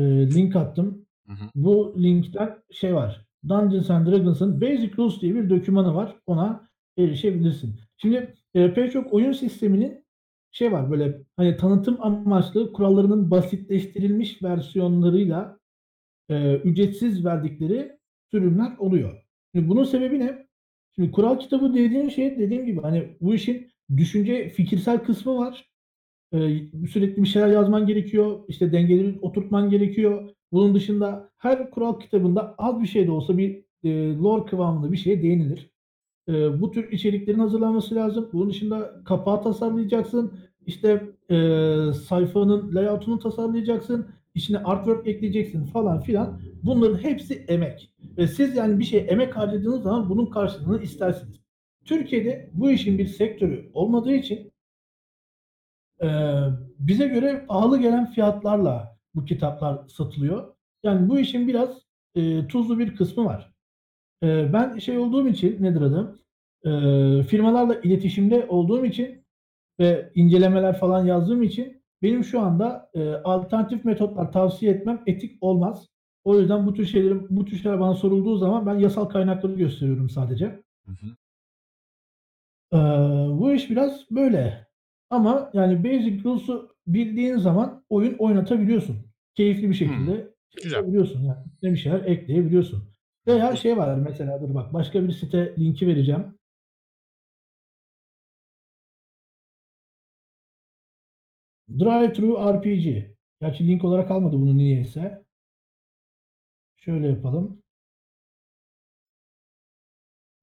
e, link attım. Hı. Bu linkten şey var. Dungeons and Dragons'ın Basic Rules diye bir dokümanı var. Ona erişebilirsin. Şimdi e, pek çok oyun sisteminin şey var böyle hani tanıtım amaçlı kurallarının basitleştirilmiş versiyonlarıyla e, ücretsiz verdikleri sürümler oluyor. Şimdi bunun sebebi ne? Şimdi kural kitabı dediğin şey dediğim gibi hani bu işin düşünce fikirsel kısmı var. Ee, sürekli bir şeyler yazman gerekiyor. İşte dengeleri oturtman gerekiyor. Bunun dışında her kural kitabında az bir şey de olsa bir e, lore kıvamında bir şeye değinilir. E, bu tür içeriklerin hazırlanması lazım. Bunun dışında kapağı tasarlayacaksın. İşte e, sayfanın layout'unu tasarlayacaksın. İçine artwork ekleyeceksin falan filan. Bunların hepsi emek. Ve siz yani bir şey emek harcadığınız zaman bunun karşılığını istersiniz. Türkiye'de bu işin bir sektörü olmadığı için e, bize göre pahalı gelen fiyatlarla bu kitaplar satılıyor. Yani bu işin biraz e, tuzlu bir kısmı var. E, ben şey olduğum için nedir adı? E, firmalarla iletişimde olduğum için ve incelemeler falan yazdığım için benim şu anda e, alternatif metotlar tavsiye etmem etik olmaz. O yüzden bu tür şeylerin bu tür şeyler bana sorulduğu zaman ben yasal kaynakları gösteriyorum sadece. Hı hı. Ee, bu iş biraz böyle. Ama yani basic rules'u bildiğin zaman oyun oynatabiliyorsun. Keyifli bir şekilde hmm. Güzel. biliyorsun yani ne bir şeyler ekleyebiliyorsun. Veya şey var mesela dur bak başka bir site linki vereceğim. Drive Thru RPG. Gerçi link olarak almadı bunu niyeyse. Şöyle yapalım.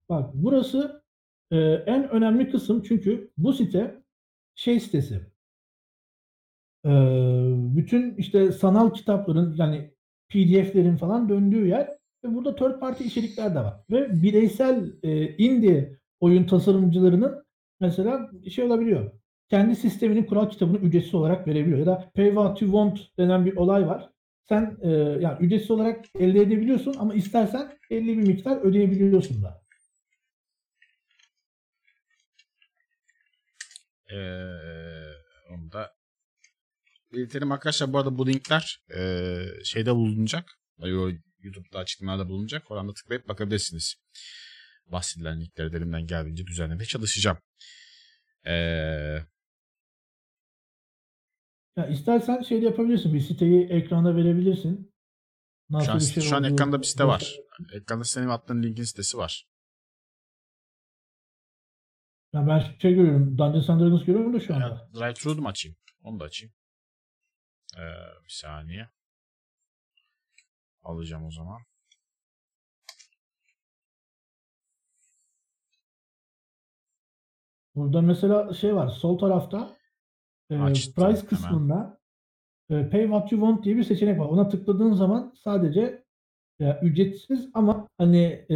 Bak burası e, en önemli kısım çünkü bu site şey sitesi. E, bütün işte sanal kitapların yani PDF'lerin falan döndüğü yer ve burada third party içerikler de var. Ve bireysel e, indie oyun tasarımcılarının mesela şey olabiliyor. Kendi sisteminin kural kitabını ücretsiz olarak verebiliyor. Ya da pay what you want denen bir olay var. Sen e, yani ücretsiz olarak elde edebiliyorsun ama istersen belli bir miktar ödeyebiliyorsun da. Ee, belirtelim arkadaşlar. Bu arada bu linkler e, şeyde bulunacak. YouTube'da açıklamalarda bulunacak. Oradan da tıklayıp bakabilirsiniz. Bahsedilen linkleri elimden geldiğince düzenlemeye çalışacağım. Ee, ya istersen şey de yapabilirsin. Bir siteyi ekranda verebilirsin. Nasıl şu an, şey şu an ekranda bir site var. Ekranda senin attığın linkin sitesi var. Ya ben şey görüyorum. Dungeons and Dragons görüyorum da şu anda. Ya, Drive Thru'du mu açayım? Onu da açayım. Ee, bir saniye. Alacağım o zaman. Burada mesela şey var. Sol tarafta e, price kısmında e, pay what you want diye bir seçenek var. Ona tıkladığın zaman sadece e, ücretsiz ama hani e,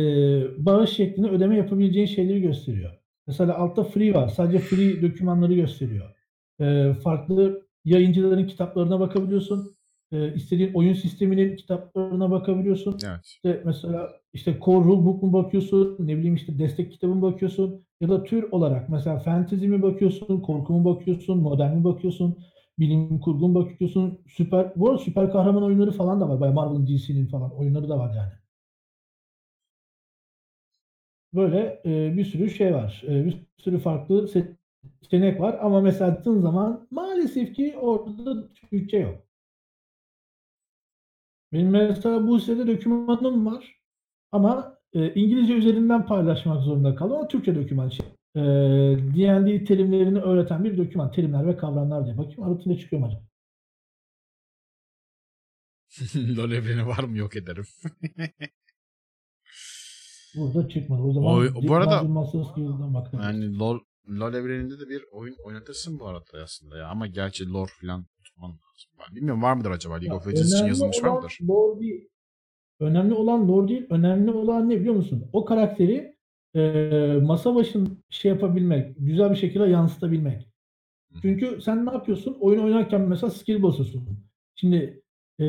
bağış şeklinde ödeme yapabileceğin şeyleri gösteriyor. Mesela altta free var. Sadece free dokümanları gösteriyor. E, farklı yayıncıların kitaplarına bakabiliyorsun. E, istediğin oyun sisteminin kitaplarına bakabiliyorsun. Evet. İşte mesela işte core rulebook mu bakıyorsun, ne bileyim işte destek kitabı mı bakıyorsun ya da tür olarak mesela fantasy mi bakıyorsun, korku mu bakıyorsun, modern mi bakıyorsun, bilim kurgu mu bakıyorsun, süper bu arada süper kahraman oyunları falan da var. Bayağı Marvel'ın, DC'nin falan oyunları da var yani. Böyle e, bir sürü şey var. E, bir sürü farklı seçenek var ama mesela baktığın zaman maalesef ki orada Türkçe yok. Benim mesela bu sitede dokümanım var ama e, İngilizce üzerinden paylaşmak zorunda kaldım ama Türkçe doküman şey. E, D&D terimlerini öğreten bir doküman. Terimler ve kavramlar diye. Bakayım arasında çıkıyor mu acaba? LoL evreni var mı yok ederim. Burada çıkmadı. O zaman o, bu arada yani LoL, LoL evreninde de bir oyun oynatırsın bu arada aslında ya. Ama gerçi lore falan tutman lazım. Bilmiyorum var mıdır acaba League ya, of Legends için yazılmış var mıdır? Lore değil. Önemli olan lore değil. Önemli olan ne biliyor musun? O karakteri e, masa başın şey yapabilmek, güzel bir şekilde yansıtabilmek. Çünkü sen ne yapıyorsun? Oyun oynarken mesela skill basıyorsun. Şimdi e,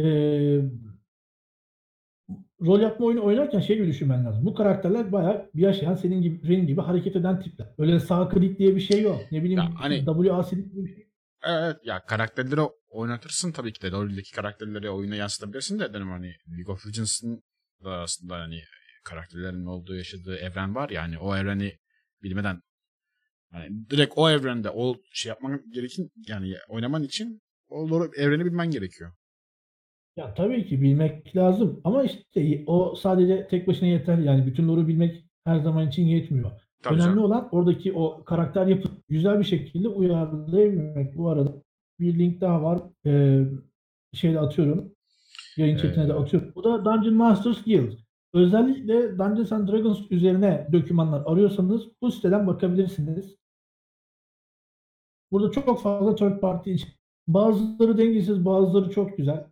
rol yapma oyunu oynarken şey gibi düşünmen lazım. Bu karakterler bayağı bir yaşayan senin gibi Ren gibi hareket eden tipler. Öyle sağ klik diye bir şey yok. Ne bileyim ya, hani, WASD diye bir şey. Evet ya karakterleri oynatırsın tabii ki de. LoL'deki karakterleri oyuna yansıtabilirsin de dedim hani League of Legends'ın da aslında hani karakterlerin olduğu yaşadığı evren var ya hani o evreni Bilmeden yani direkt o evrende o şey yapman gerekin yani oynaman için o doğru evreni bilmen gerekiyor. Ya tabii ki bilmek lazım ama işte o sadece tek başına yeter. Yani bütün lore'u bilmek her zaman için yetmiyor. Tabii Önemli canım. olan oradaki o karakter yapı güzel bir şekilde uyarlayabilmek. Bu arada bir link daha var. Ee, şeyde atıyorum. Yayın chatine de Ee, atıyorum. Bu da Dungeon Masters Guild. Özellikle Dungeons and Dragons üzerine dokümanlar arıyorsanız bu siteden bakabilirsiniz. Burada çok fazla third party iç- Bazıları dengesiz, bazıları çok güzel.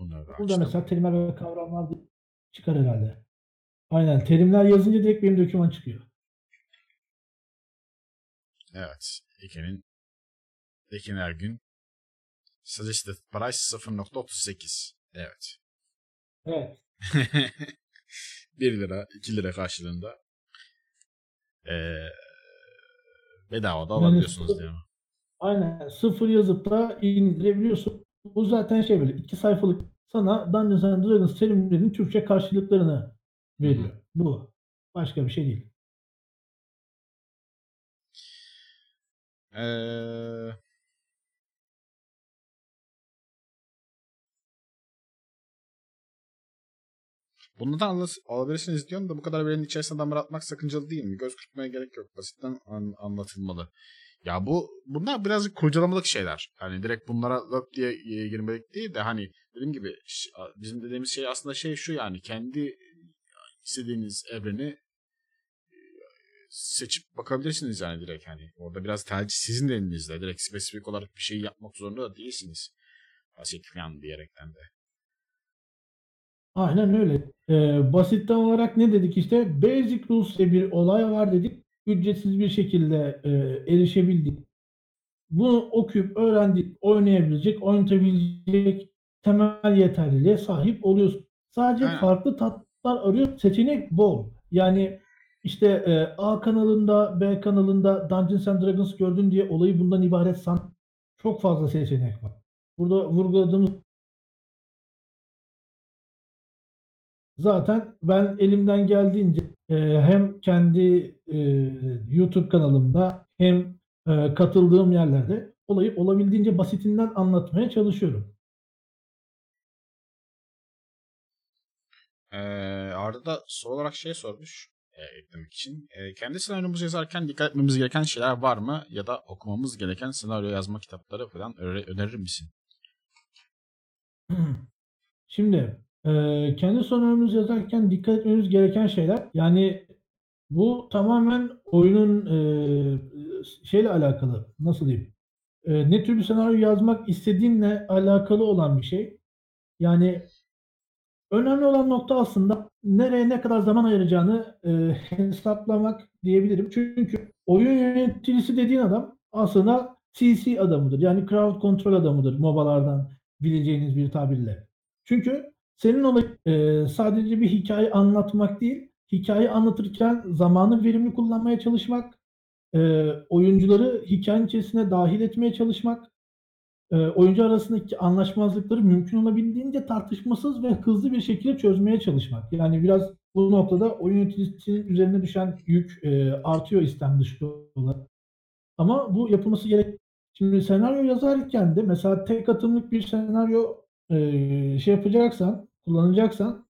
Bunları da Burada açtım. mesela terimler ve kavramlar diye çıkar herhalde. Aynen. Terimler yazınca direkt benim doküman çıkıyor. Evet. Ekin'in Ekin Ergün Suggested Price 0.38. Evet. Evet. 1 lira, 2 lira karşılığında ee, bedava da Yani alabiliyorsunuz sıfır- diyor. Aynen. Sıfır yazıp da indirebiliyorsun. Bu zaten şey böyle iki sayfalık sana Dungeons and Dragons terimlerinin Türkçe karşılıklarını veriyor. Bu. Başka bir şey değil. Ee, bunu da alı- alabilirsiniz diyorum da bu kadar verinin içerisine damar atmak sakıncalı değil mi? Göz kırpmaya gerek yok. Basitten an- anlatılmalı. Ya bu bunlar birazcık kurcalamalık şeyler. Hani direkt bunlara löp diye e, girmelik değil de hani dediğim gibi bizim dediğimiz şey aslında şey şu yani kendi istediğiniz evreni e, seçip bakabilirsiniz yani direkt hani. Orada biraz tercih sizin de elinizde. Direkt spesifik olarak bir şey yapmak zorunda da değilsiniz. Basit falan diyerekten de. Aynen öyle. Ee, basitten olarak ne dedik işte? Basic Rules diye bir olay var dedik. Ücretsiz bir şekilde e, erişebildik. Bunu okuyup öğrendik, oynayabilecek, oynatabilecek temel yeterliliğe sahip oluyorsun. Sadece Aynen. farklı tatlar arıyor. Seçenek bol. Yani işte e, A kanalında, B kanalında Dungeons and Dragons gördün diye olayı bundan ibaret san. Çok fazla seçenek var. Burada vurguladığımız Zaten ben elimden geldiğince e, hem kendi e, YouTube kanalımda hem e, katıldığım yerlerde olayı olabildiğince basitinden anlatmaya çalışıyorum. Ee, Arda da soru olarak şey sormuş e, eklemek için. E, kendi senaryomuzu yazarken dikkat etmemiz gereken şeyler var mı? Ya da okumamız gereken senaryo yazma kitapları falan öner- önerir misin? Şimdi e, kendi senaryomuzu yazarken dikkat etmemiz gereken şeyler yani bu tamamen oyunun e, şeyle alakalı nasıl diyeyim E, ne tür bir senaryo yazmak istediğinle alakalı olan bir şey. Yani önemli olan nokta aslında nereye ne kadar zaman ayıracağını e, hesaplamak diyebilirim. Çünkü oyun yöneticisi dediğin adam aslında CC adamıdır. Yani crowd control adamıdır MOBA'lardan bileceğiniz bir tabirle. Çünkü senin olayın e, sadece bir hikaye anlatmak değil, hikaye anlatırken zamanı verimli kullanmaya çalışmak, e, oyuncuları hikayenin içerisine dahil etmeye çalışmak, e, oyuncu arasındaki anlaşmazlıkları mümkün olabildiğince tartışmasız ve hızlı bir şekilde çözmeye çalışmak. Yani biraz bu noktada oyun yöneticisinin üzerine düşen yük e, artıyor istem dışı olarak. Ama bu yapılması gerek. Şimdi senaryo yazarken de mesela tek atımlık bir senaryo e, şey yapacaksan, kullanacaksan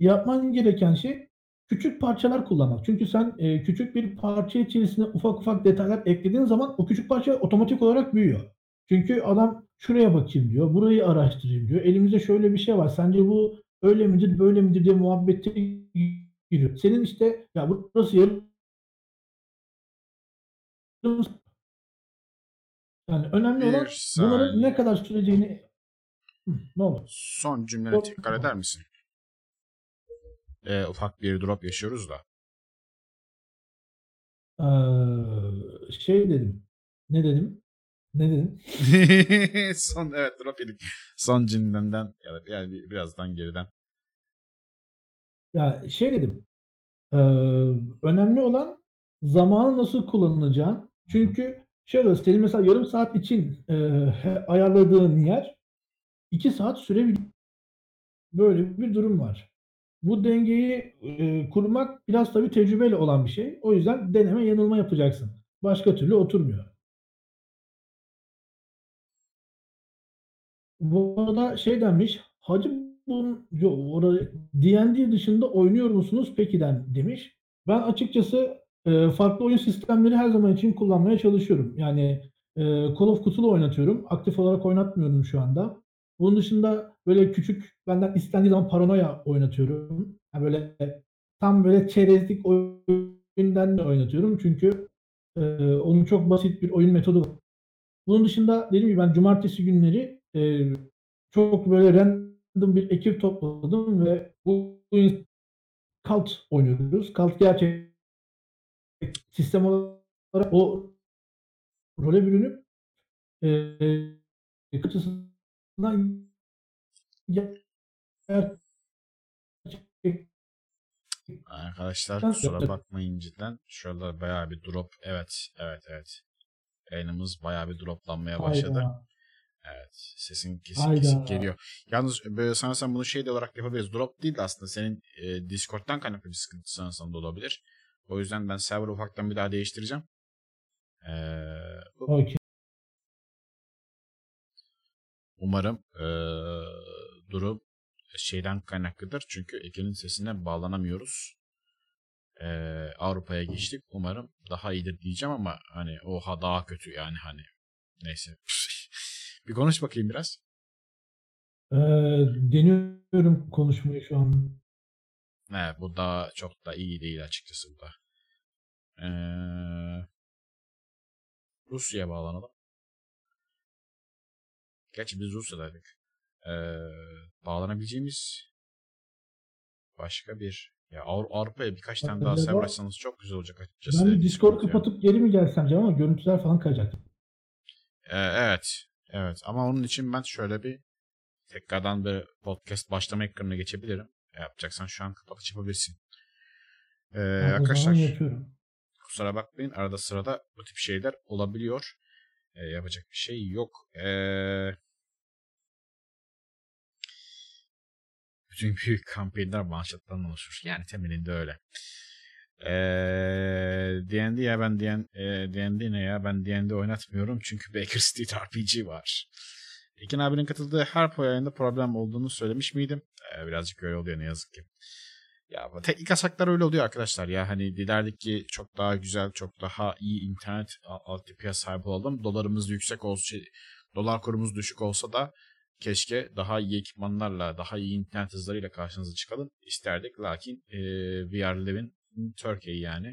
yapman gereken şey küçük parçalar kullanmak. Çünkü sen e, küçük bir parça içerisine ufak ufak detaylar eklediğin zaman o küçük parça otomatik olarak büyüyor. Çünkü adam şuraya bakayım diyor, burayı araştırayım diyor. Elimizde şöyle bir şey var. Sence bu öyle midir, böyle midir diye muhabbete giriyor. Senin işte ya burası yarım yani önemli Bir olan bunların ne kadar süreceğini Hı, ne olur? Son cümleni tekrar eder misin? E, ufak bir drop yaşıyoruz da. Ee, şey dedim. Ne dedim? Ne dedim? Son evet drop yedik. Son cümlemden yani, yani bir- birazdan geriden. Ya şey dedim. Ee, önemli olan zamanı nasıl kullanılacağın. Çünkü şöyle senin mesela yarım saat için e, ayarladığın yer iki saat sürebilir. Böyle bir durum var. Bu dengeyi, eee, kurmak biraz tabii tecrübeyle olan bir şey. O yüzden deneme yanılma yapacaksın. Başka türlü oturmuyor. Bu arada şey denmiş, "Hacı bun yo orayı D&D dışında oynuyor musunuz peki?" den demiş. Ben açıkçası, eee, farklı oyun sistemleri her zaman için kullanmaya çalışıyorum. Yani, eee, Call of Cthulhu oynatıyorum. Aktif olarak oynatmıyorum şu anda. Bunun dışında böyle küçük, benden istendiği zaman Paranoia oynatıyorum. Ya, böyle tam böyle çerezlik oyundan da oynatıyorum. Çünkü, eee, onun çok basit bir oyun metodu var. Bunun dışında dediğim gibi ben cumartesi günleri, eee, çok böyle random bir ekip topladım ve bu Cult oynuyoruz. Cult gerçek sistem olarak o role bürünüp, eee, açısından Arkadaşlar kusura bakmayın cidden. Şurada bayağı bir drop. Evet, evet, evet. Yayınımız bayağı bir droplanmaya başladı. Hayda. Evet. Sesin kesik kesik Hayda. geliyor. Yalnız böyle sanırsam bunu şey de olarak yapabiliriz. Drop değil de aslında senin e, Discord'dan kaynaklı bir sıkıntı sanırsam da olabilir. O yüzden ben server ufaktan bir daha değiştireceğim. Ee, Okay. Umarım e, durum şeyden kaynaklıdır. Çünkü Ege'nin sesine bağlanamıyoruz. Ee, Avrupa'ya geçtik. Umarım daha iyidir diyeceğim ama hani oha daha kötü yani hani. Neyse. bir konuş bakayım biraz. Eee, deniyorum konuşmayı şu an. Ne bu daha çok da iyi değil açıkçası bu da. Ee, Rusya'ya bağlanalım. Gerçi biz Rusya'daydık. Ee, bağlanabileceğimiz başka bir ya Avru- Avrupa'ya birkaç tane daha server açsanız çok güzel olacak açıkçası. Ben Discord kapatıp geri mi gelsem canım ama görüntüler falan kayacak. Ee, evet. Evet. Ama onun için ben şöyle bir tekrardan bir podcast başlama ekranına geçebilirim. E, yapacaksan şu an kapatıcı yapabilirsin. Ee, Ben arkadaşlar kusura bakmayın arada sırada bu tip şeyler olabiliyor. Ee, yapacak bir şey yok. Ee, bütün büyük kampanyalar oluşur. Yani temelinde öyle. Ee, D&D ya ben D&D, e, D&D ne ya ben D&D oynatmıyorum çünkü Baker Street RPG var. Ekin abinin katıldığı her po problem olduğunu söylemiş miydim? Ee, birazcık öyle oluyor ne yazık ki. Ya teknik yasaklar öyle oluyor arkadaşlar ya hani dilerdik ki çok daha güzel çok daha iyi internet al- altyapıya sahip olalım. Dolarımız yüksek olsa şey, dolar kurumuz düşük olsa da keşke daha iyi ekipmanlarla daha iyi internet hızlarıyla karşınıza çıkalım isterdik. Lakin e, we are living in Turkey yani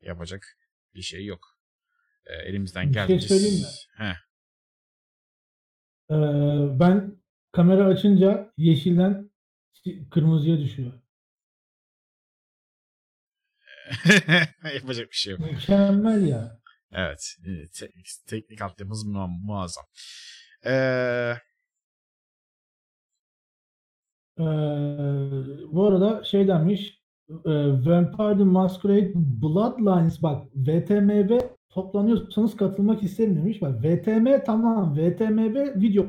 yapacak bir şey yok. E, elimizden şey geldiğince söyleyeyim mi? Heh. Eee, ben kamera açınca yeşilden kırmızıya düşüyor. yapacak bir şey yok. Mükemmel ya. Evet. e, te- teknik altyapımız mu- muazzam. Eee Eee, bu arada şey denmiş, eee, Vampire the Masquerade Bloodlines bak VTMB toplanıyorsanız katılmak isterim demiş. Bak VTM tamam VTMB video.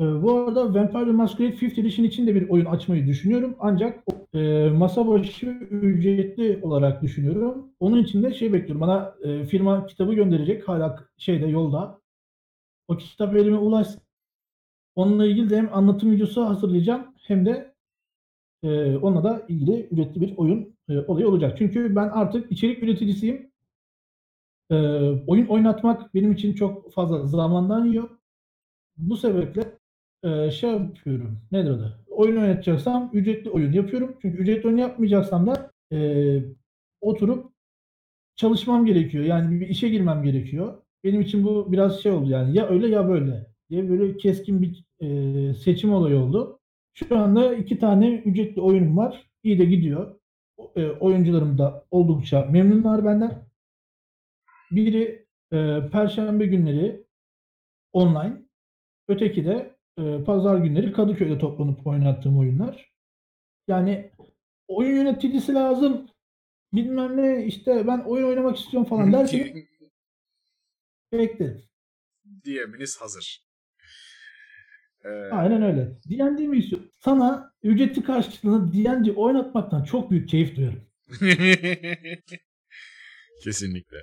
Eee, bu arada Vampire the Masquerade 5th Edition için de bir oyun açmayı düşünüyorum. Ancak eee, masa başı ücretli olarak düşünüyorum. Onun için de şey bekliyorum. Bana eee, firma kitabı gönderecek. Hala şeyde yolda. O kitap elime ulaşsın. Onunla ilgili de hem anlatım videosu hazırlayacağım hem de eee onunla da ilgili ücretli bir oyun eee, olayı olacak. Çünkü ben artık içerik üreticisiyim. Eee, oyun oynatmak benim için çok fazla zamandan yiyor. Bu sebeple eee, şey yapıyorum. Nedir adı? Oyun oynatacaksam ücretli oyun yapıyorum. Çünkü ücretli oyun yapmayacaksam da eee, oturup çalışmam gerekiyor. Yani bir işe girmem gerekiyor. Benim için bu biraz şey oldu yani ya öyle ya böyle diye böyle keskin bir eee, seçim olayı oldu. Şu anda iki tane ücretli oyunum var. İyi de gidiyor. Eee, oyuncularım da oldukça memnunlar benden. Biri eee, Perşembe günleri online. Öteki de eee, Pazar günleri Kadıköy'de toplanıp oynattığım oyunlar. Yani oyun yöneticisi lazım. Bilmem ne işte ben oyun oynamak istiyorum falan derseniz beklerim. DM'iniz hazır. Ee, Aynen öyle. D&D mi istiyorsun? Sana ücreti karşılığında D&D oynatmaktan çok büyük keyif duyuyorum. kesinlikle.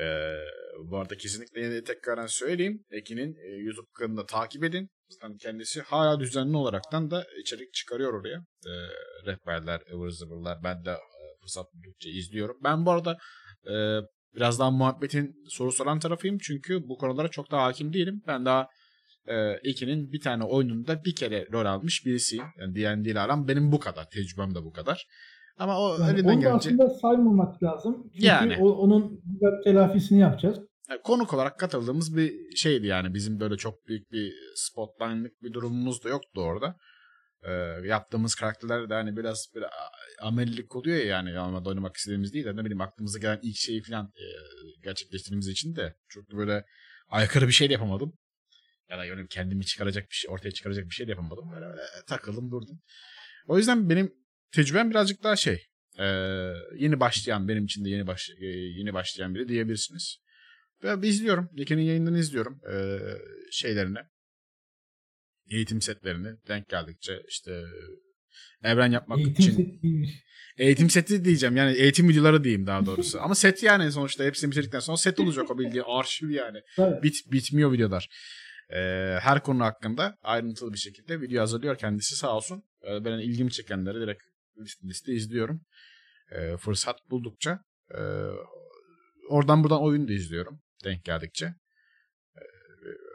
Ee, bu arada kesinlikle yine tekrardan söyleyeyim. Ekin'in e, YouTube kanalını takip edin. Zaten kendisi hala düzenli olaraktan da içerik çıkarıyor oraya. Ee, rehberler, ıvır zıvırlar. Ben de e, fırsat buldukça izliyorum. Ben bu arada e, biraz daha muhabbetin soru soran tarafıyım. Çünkü bu konulara çok daha hakim değilim. Ben daha e, Ekin'in bir tane oyununda bir kere rol almış birisiyim. Yani D&D ile aram benim bu kadar. Tecrübem de bu kadar. Ama o Yani elinden gelince aslında saymamak lazım. Çünkü Yani. o- onun telafisini yapacağız. Yani konuk olarak katıldığımız bir şeydi yani. Bizim böyle çok büyük bir spotline'lık bir durumumuz da yoktu orada. Ee, yaptığımız karakterler de hani biraz böyle a- amelilik oluyor ya yani yanımda oynamak istediğimiz değil de ne bileyim aklımıza gelen ilk şeyi falan e, gerçekleştirdiğimiz için de çok da böyle aykırı bir şey de yapamadım. Ya da yani kendimi çıkaracak bir şey, ortaya çıkaracak bir şey de yapamadım. Böyle, böyle takıldım durdum. O yüzden benim tecrübem birazcık daha şey. e, yeni başlayan, benim için de yeni baş, e, yeni başlayan biri diyebilirsiniz. Ben izliyorum. Yeken'in yayınlarını izliyorum. Ee, şeylerini. Eğitim setlerini denk geldikçe işte evren yapmak Eğitim için. Eğitim seti diyeceğim. Yani eğitim videoları diyeyim daha doğrusu. Ama set yani sonuçta hepsini bitirdikten sonra set olacak o bildiğin arşiv yani. Tabii. Bit, bitmiyor videolar. Ee, her konu hakkında ayrıntılı bir şekilde video hazırlıyor kendisi sağ olsun. Ee, ben ilgimi çekenleri direkt liste, liste izliyorum. Ee, fırsat buldukça. Ee, oradan buradan oyun da izliyorum denk geldikçe. Ee,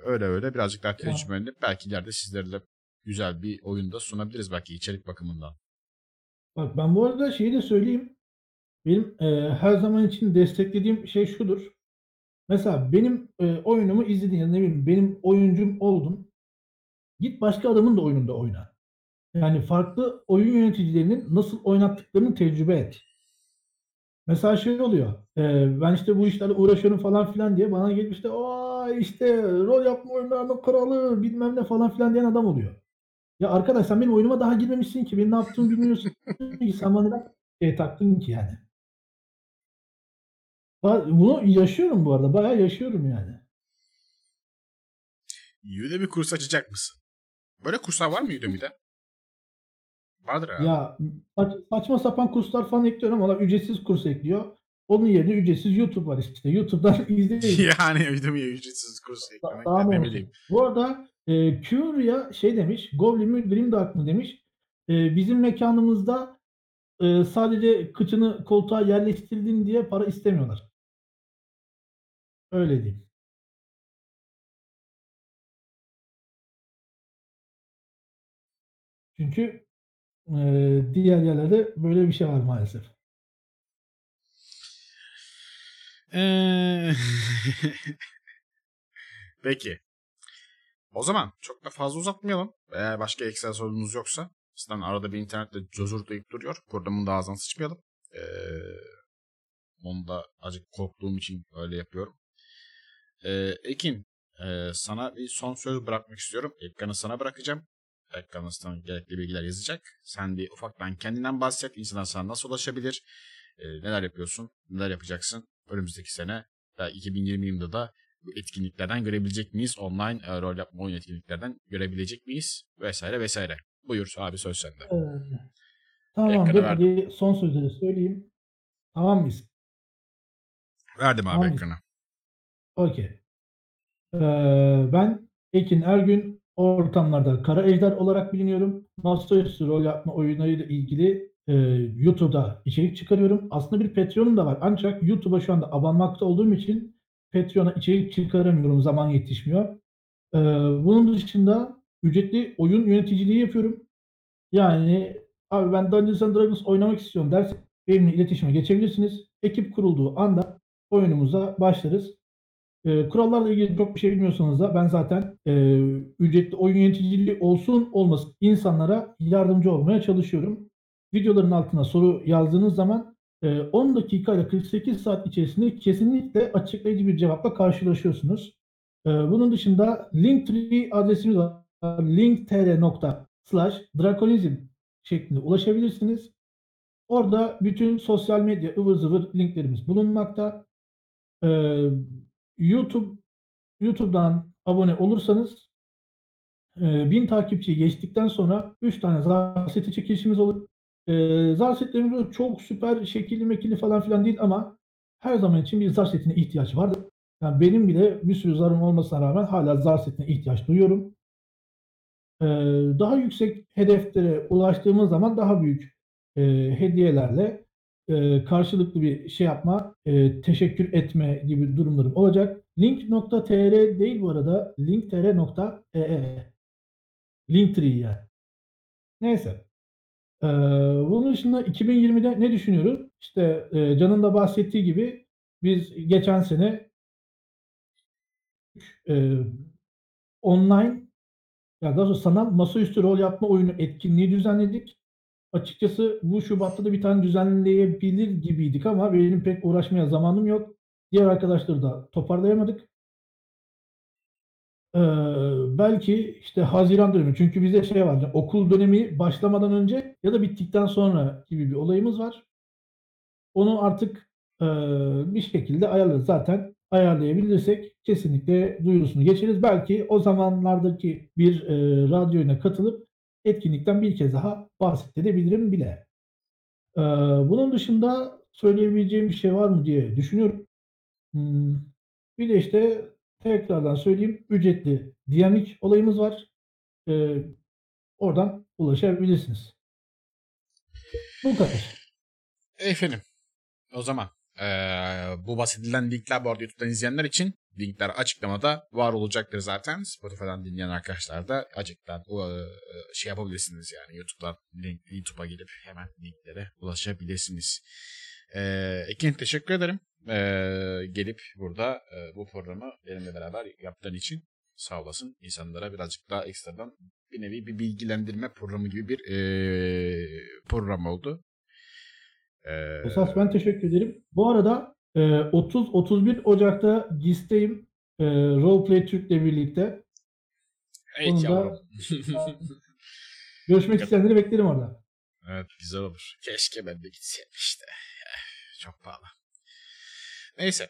öyle öyle birazcık daha Tamam. tecrübeli. Belki ileride sizlerle güzel bir oyun da sunabiliriz belki içerik bakımından. Bak ben bu arada şeyi de söyleyeyim. Benim e, her zaman için desteklediğim şey şudur. Mesela benim e, oyunumu izledin ya ne bileyim benim oyuncum oldun. Git başka adamın da oyununda oyna. Yani farklı oyun yöneticilerinin nasıl oynattıklarını tecrübe et. Mesela şey oluyor. e, ben işte bu işlerle uğraşıyorum falan filan diye bana gelip işte aa işte rol yapma oyunlarının kralı bilmem ne falan filan diyen adam oluyor. Ya arkadaş sen benim oyunuma daha girmemişsin ki. Benim ne yaptığımı bilmiyorsun ki. Sen bana neden şey taktın ki yani. Bunu yaşıyorum bu arada. Bayağı yaşıyorum yani. Udemy kurs açacak mısın? Böyle kurslar var mı Udemy'de? Vardır herhalde. Ya saç- saçma sapan kurslar falan ekliyorum ama ücretsiz kurs ekliyor. Onun yerine ücretsiz YouTube var işte. YouTube'dan izleyin. yani Udemy'ye ücretsiz kurs eklemek ne bileyim. Bu arada e, Curia şey demiş. Goblin mi Grimdark mı demiş. E, bizim mekanımızda e, sadece kıçını koltuğa yerleştirdin diye para istemiyorlar. Öyle diyeyim. Çünkü e, diğer yerlerde böyle bir şey var maalesef. Ee, Peki. O zaman çok da fazla uzatmayalım. Eğer başka ekstra sorunuz yoksa sizden arada bir internette cozurtlayıp duruyor. Programın da ağzına sıçmayalım. Ee, onu da acık korktuğum için öyle yapıyorum. Ee, Ekin e, sana bir son söz bırakmak istiyorum. Ekranı sana bırakacağım. Ekranı sana gerekli bilgiler yazacak. Sen bir ufaktan kendinden bahset. İnsanlar sana nasıl ulaşabilir? Ee, neler yapıyorsun? Neler yapacaksın? Önümüzdeki sene belki 2020 yılında da bu etkinliklerden görebilecek miyiz? Online e, rol yapma oyun etkinliklerden görebilecek miyiz? Vesaire vesaire. Buyur abi söz sende. Ee, verdim. Hadi son sözleri söyleyeyim. Tamam mıyız? Verdim abi Tamam. ekranı. Okey. Ee, ben Ekin Ergün ortamlarda Kara Ejder olarak biliniyorum. Masaüstü rol yapma oyunlarıyla ilgili e, YouTube'da içerik çıkarıyorum. Aslında bir Patreon'um da var. Ancak YouTube'a şu anda abanmakta olduğum için Patreon'a içerik çıkaramıyorum. Zaman yetişmiyor. Ee, bunun dışında ücretli oyun yöneticiliği yapıyorum. Yani abi ben Dungeons and Dragons oynamak istiyorum derse benimle iletişime geçebilirsiniz. Ekip kurulduğu anda oyunumuza başlarız. Ee, kurallarla ilgili çok bir şey bilmiyorsanız da ben zaten e, ücretli oyun yöneticiliği olsun olmasın insanlara yardımcı olmaya çalışıyorum. Videoların altına soru yazdığınız zaman e, 10 dakika ile 48 saat içerisinde kesinlikle açıklayıcı bir cevapla karşılaşıyorsunuz. E, bunun dışında Linktree adresimiz var. linktr drakonizm şeklinde ulaşabilirsiniz. Orada bütün sosyal medya ıvır zıvır linklerimiz bulunmakta. Ee, YouTube YouTube'dan abone olursanız e, 1000 takipçiyi geçtikten sonra 3 tane zar seti çekilişimiz olur. E, zar setlerimiz çok süper şekilli mekilli falan filan değil ama her zaman için bir zar setine ihtiyaç vardır. Yani benim bile bir sürü zarım olmasına rağmen hala zar setine ihtiyaç duyuyorum. E, daha yüksek hedeflere ulaştığımız zaman daha büyük e, hediyelerle e, karşılıklı bir şey yapma, e, teşekkür etme gibi durumlarım olacak. Link.tr değil bu arada. linktr.ee. Linktree yani. Neyse. Bunun dışında 2020'de ne düşünüyoruz? İşte e, Can'ın da bahsettiği gibi biz geçen sene e, online ya daha doğrusu sanal masaüstü rol yapma oyunu etkinliği düzenledik. Açıkçası bu Şubat'ta da bir tane düzenleyebilir gibiydik ama benim pek uğraşmaya zamanım yok. Diğer arkadaşları da toparlayamadık. Ee, belki işte Haziran dönemi. Çünkü bizde şey var. okul dönemi başlamadan önce ya da bittikten sonra gibi bir olayımız var. Onu artık e, bir şekilde ayarlarız. Zaten ayarlayabilirsek kesinlikle duyurusunu geçeriz. Belki o zamanlardaki bir e, radyoyuna katılıp etkinlikten bir kez daha bahsedebilirim bile. Ee, bunun dışında söyleyebileceğim bir şey var mı diye düşünüyorum. Hmm, Bir de işte tekrardan söyleyeyim ücretli dinamik olayımız var. Ee, oradan ulaşabilirsiniz. Bu kadar. Efendim o zaman eee, bu bahsedilen linkler bu arada YouTube'dan izleyenler için linkler açıklamada var olacaktır zaten. Spotify'dan dinleyen arkadaşlar da açıktan o, eee, şey yapabilirsiniz yani YouTube'dan link, YouTube'a gelip hemen linklere ulaşabilirsiniz. Eee Ekin teşekkür ederim. Eee, gelip burada eee, bu programı benimle beraber yaptığın için sağ olasın. İnsanlara birazcık daha ekstradan bir nevi bir bilgilendirme programı gibi bir eee, program oldu. Eee, Esas ben teşekkür ederim. Bu arada e, 30-31 Ocak'ta GİS'teyim. E, Roleplay Türk'le birlikte. Evet Onu da- yavrum. Görüşmek isteyenleri beklerim orada. evet güzel olur. Keşke ben de gitseydim işte. Eh, Çok pahalı. Neyse.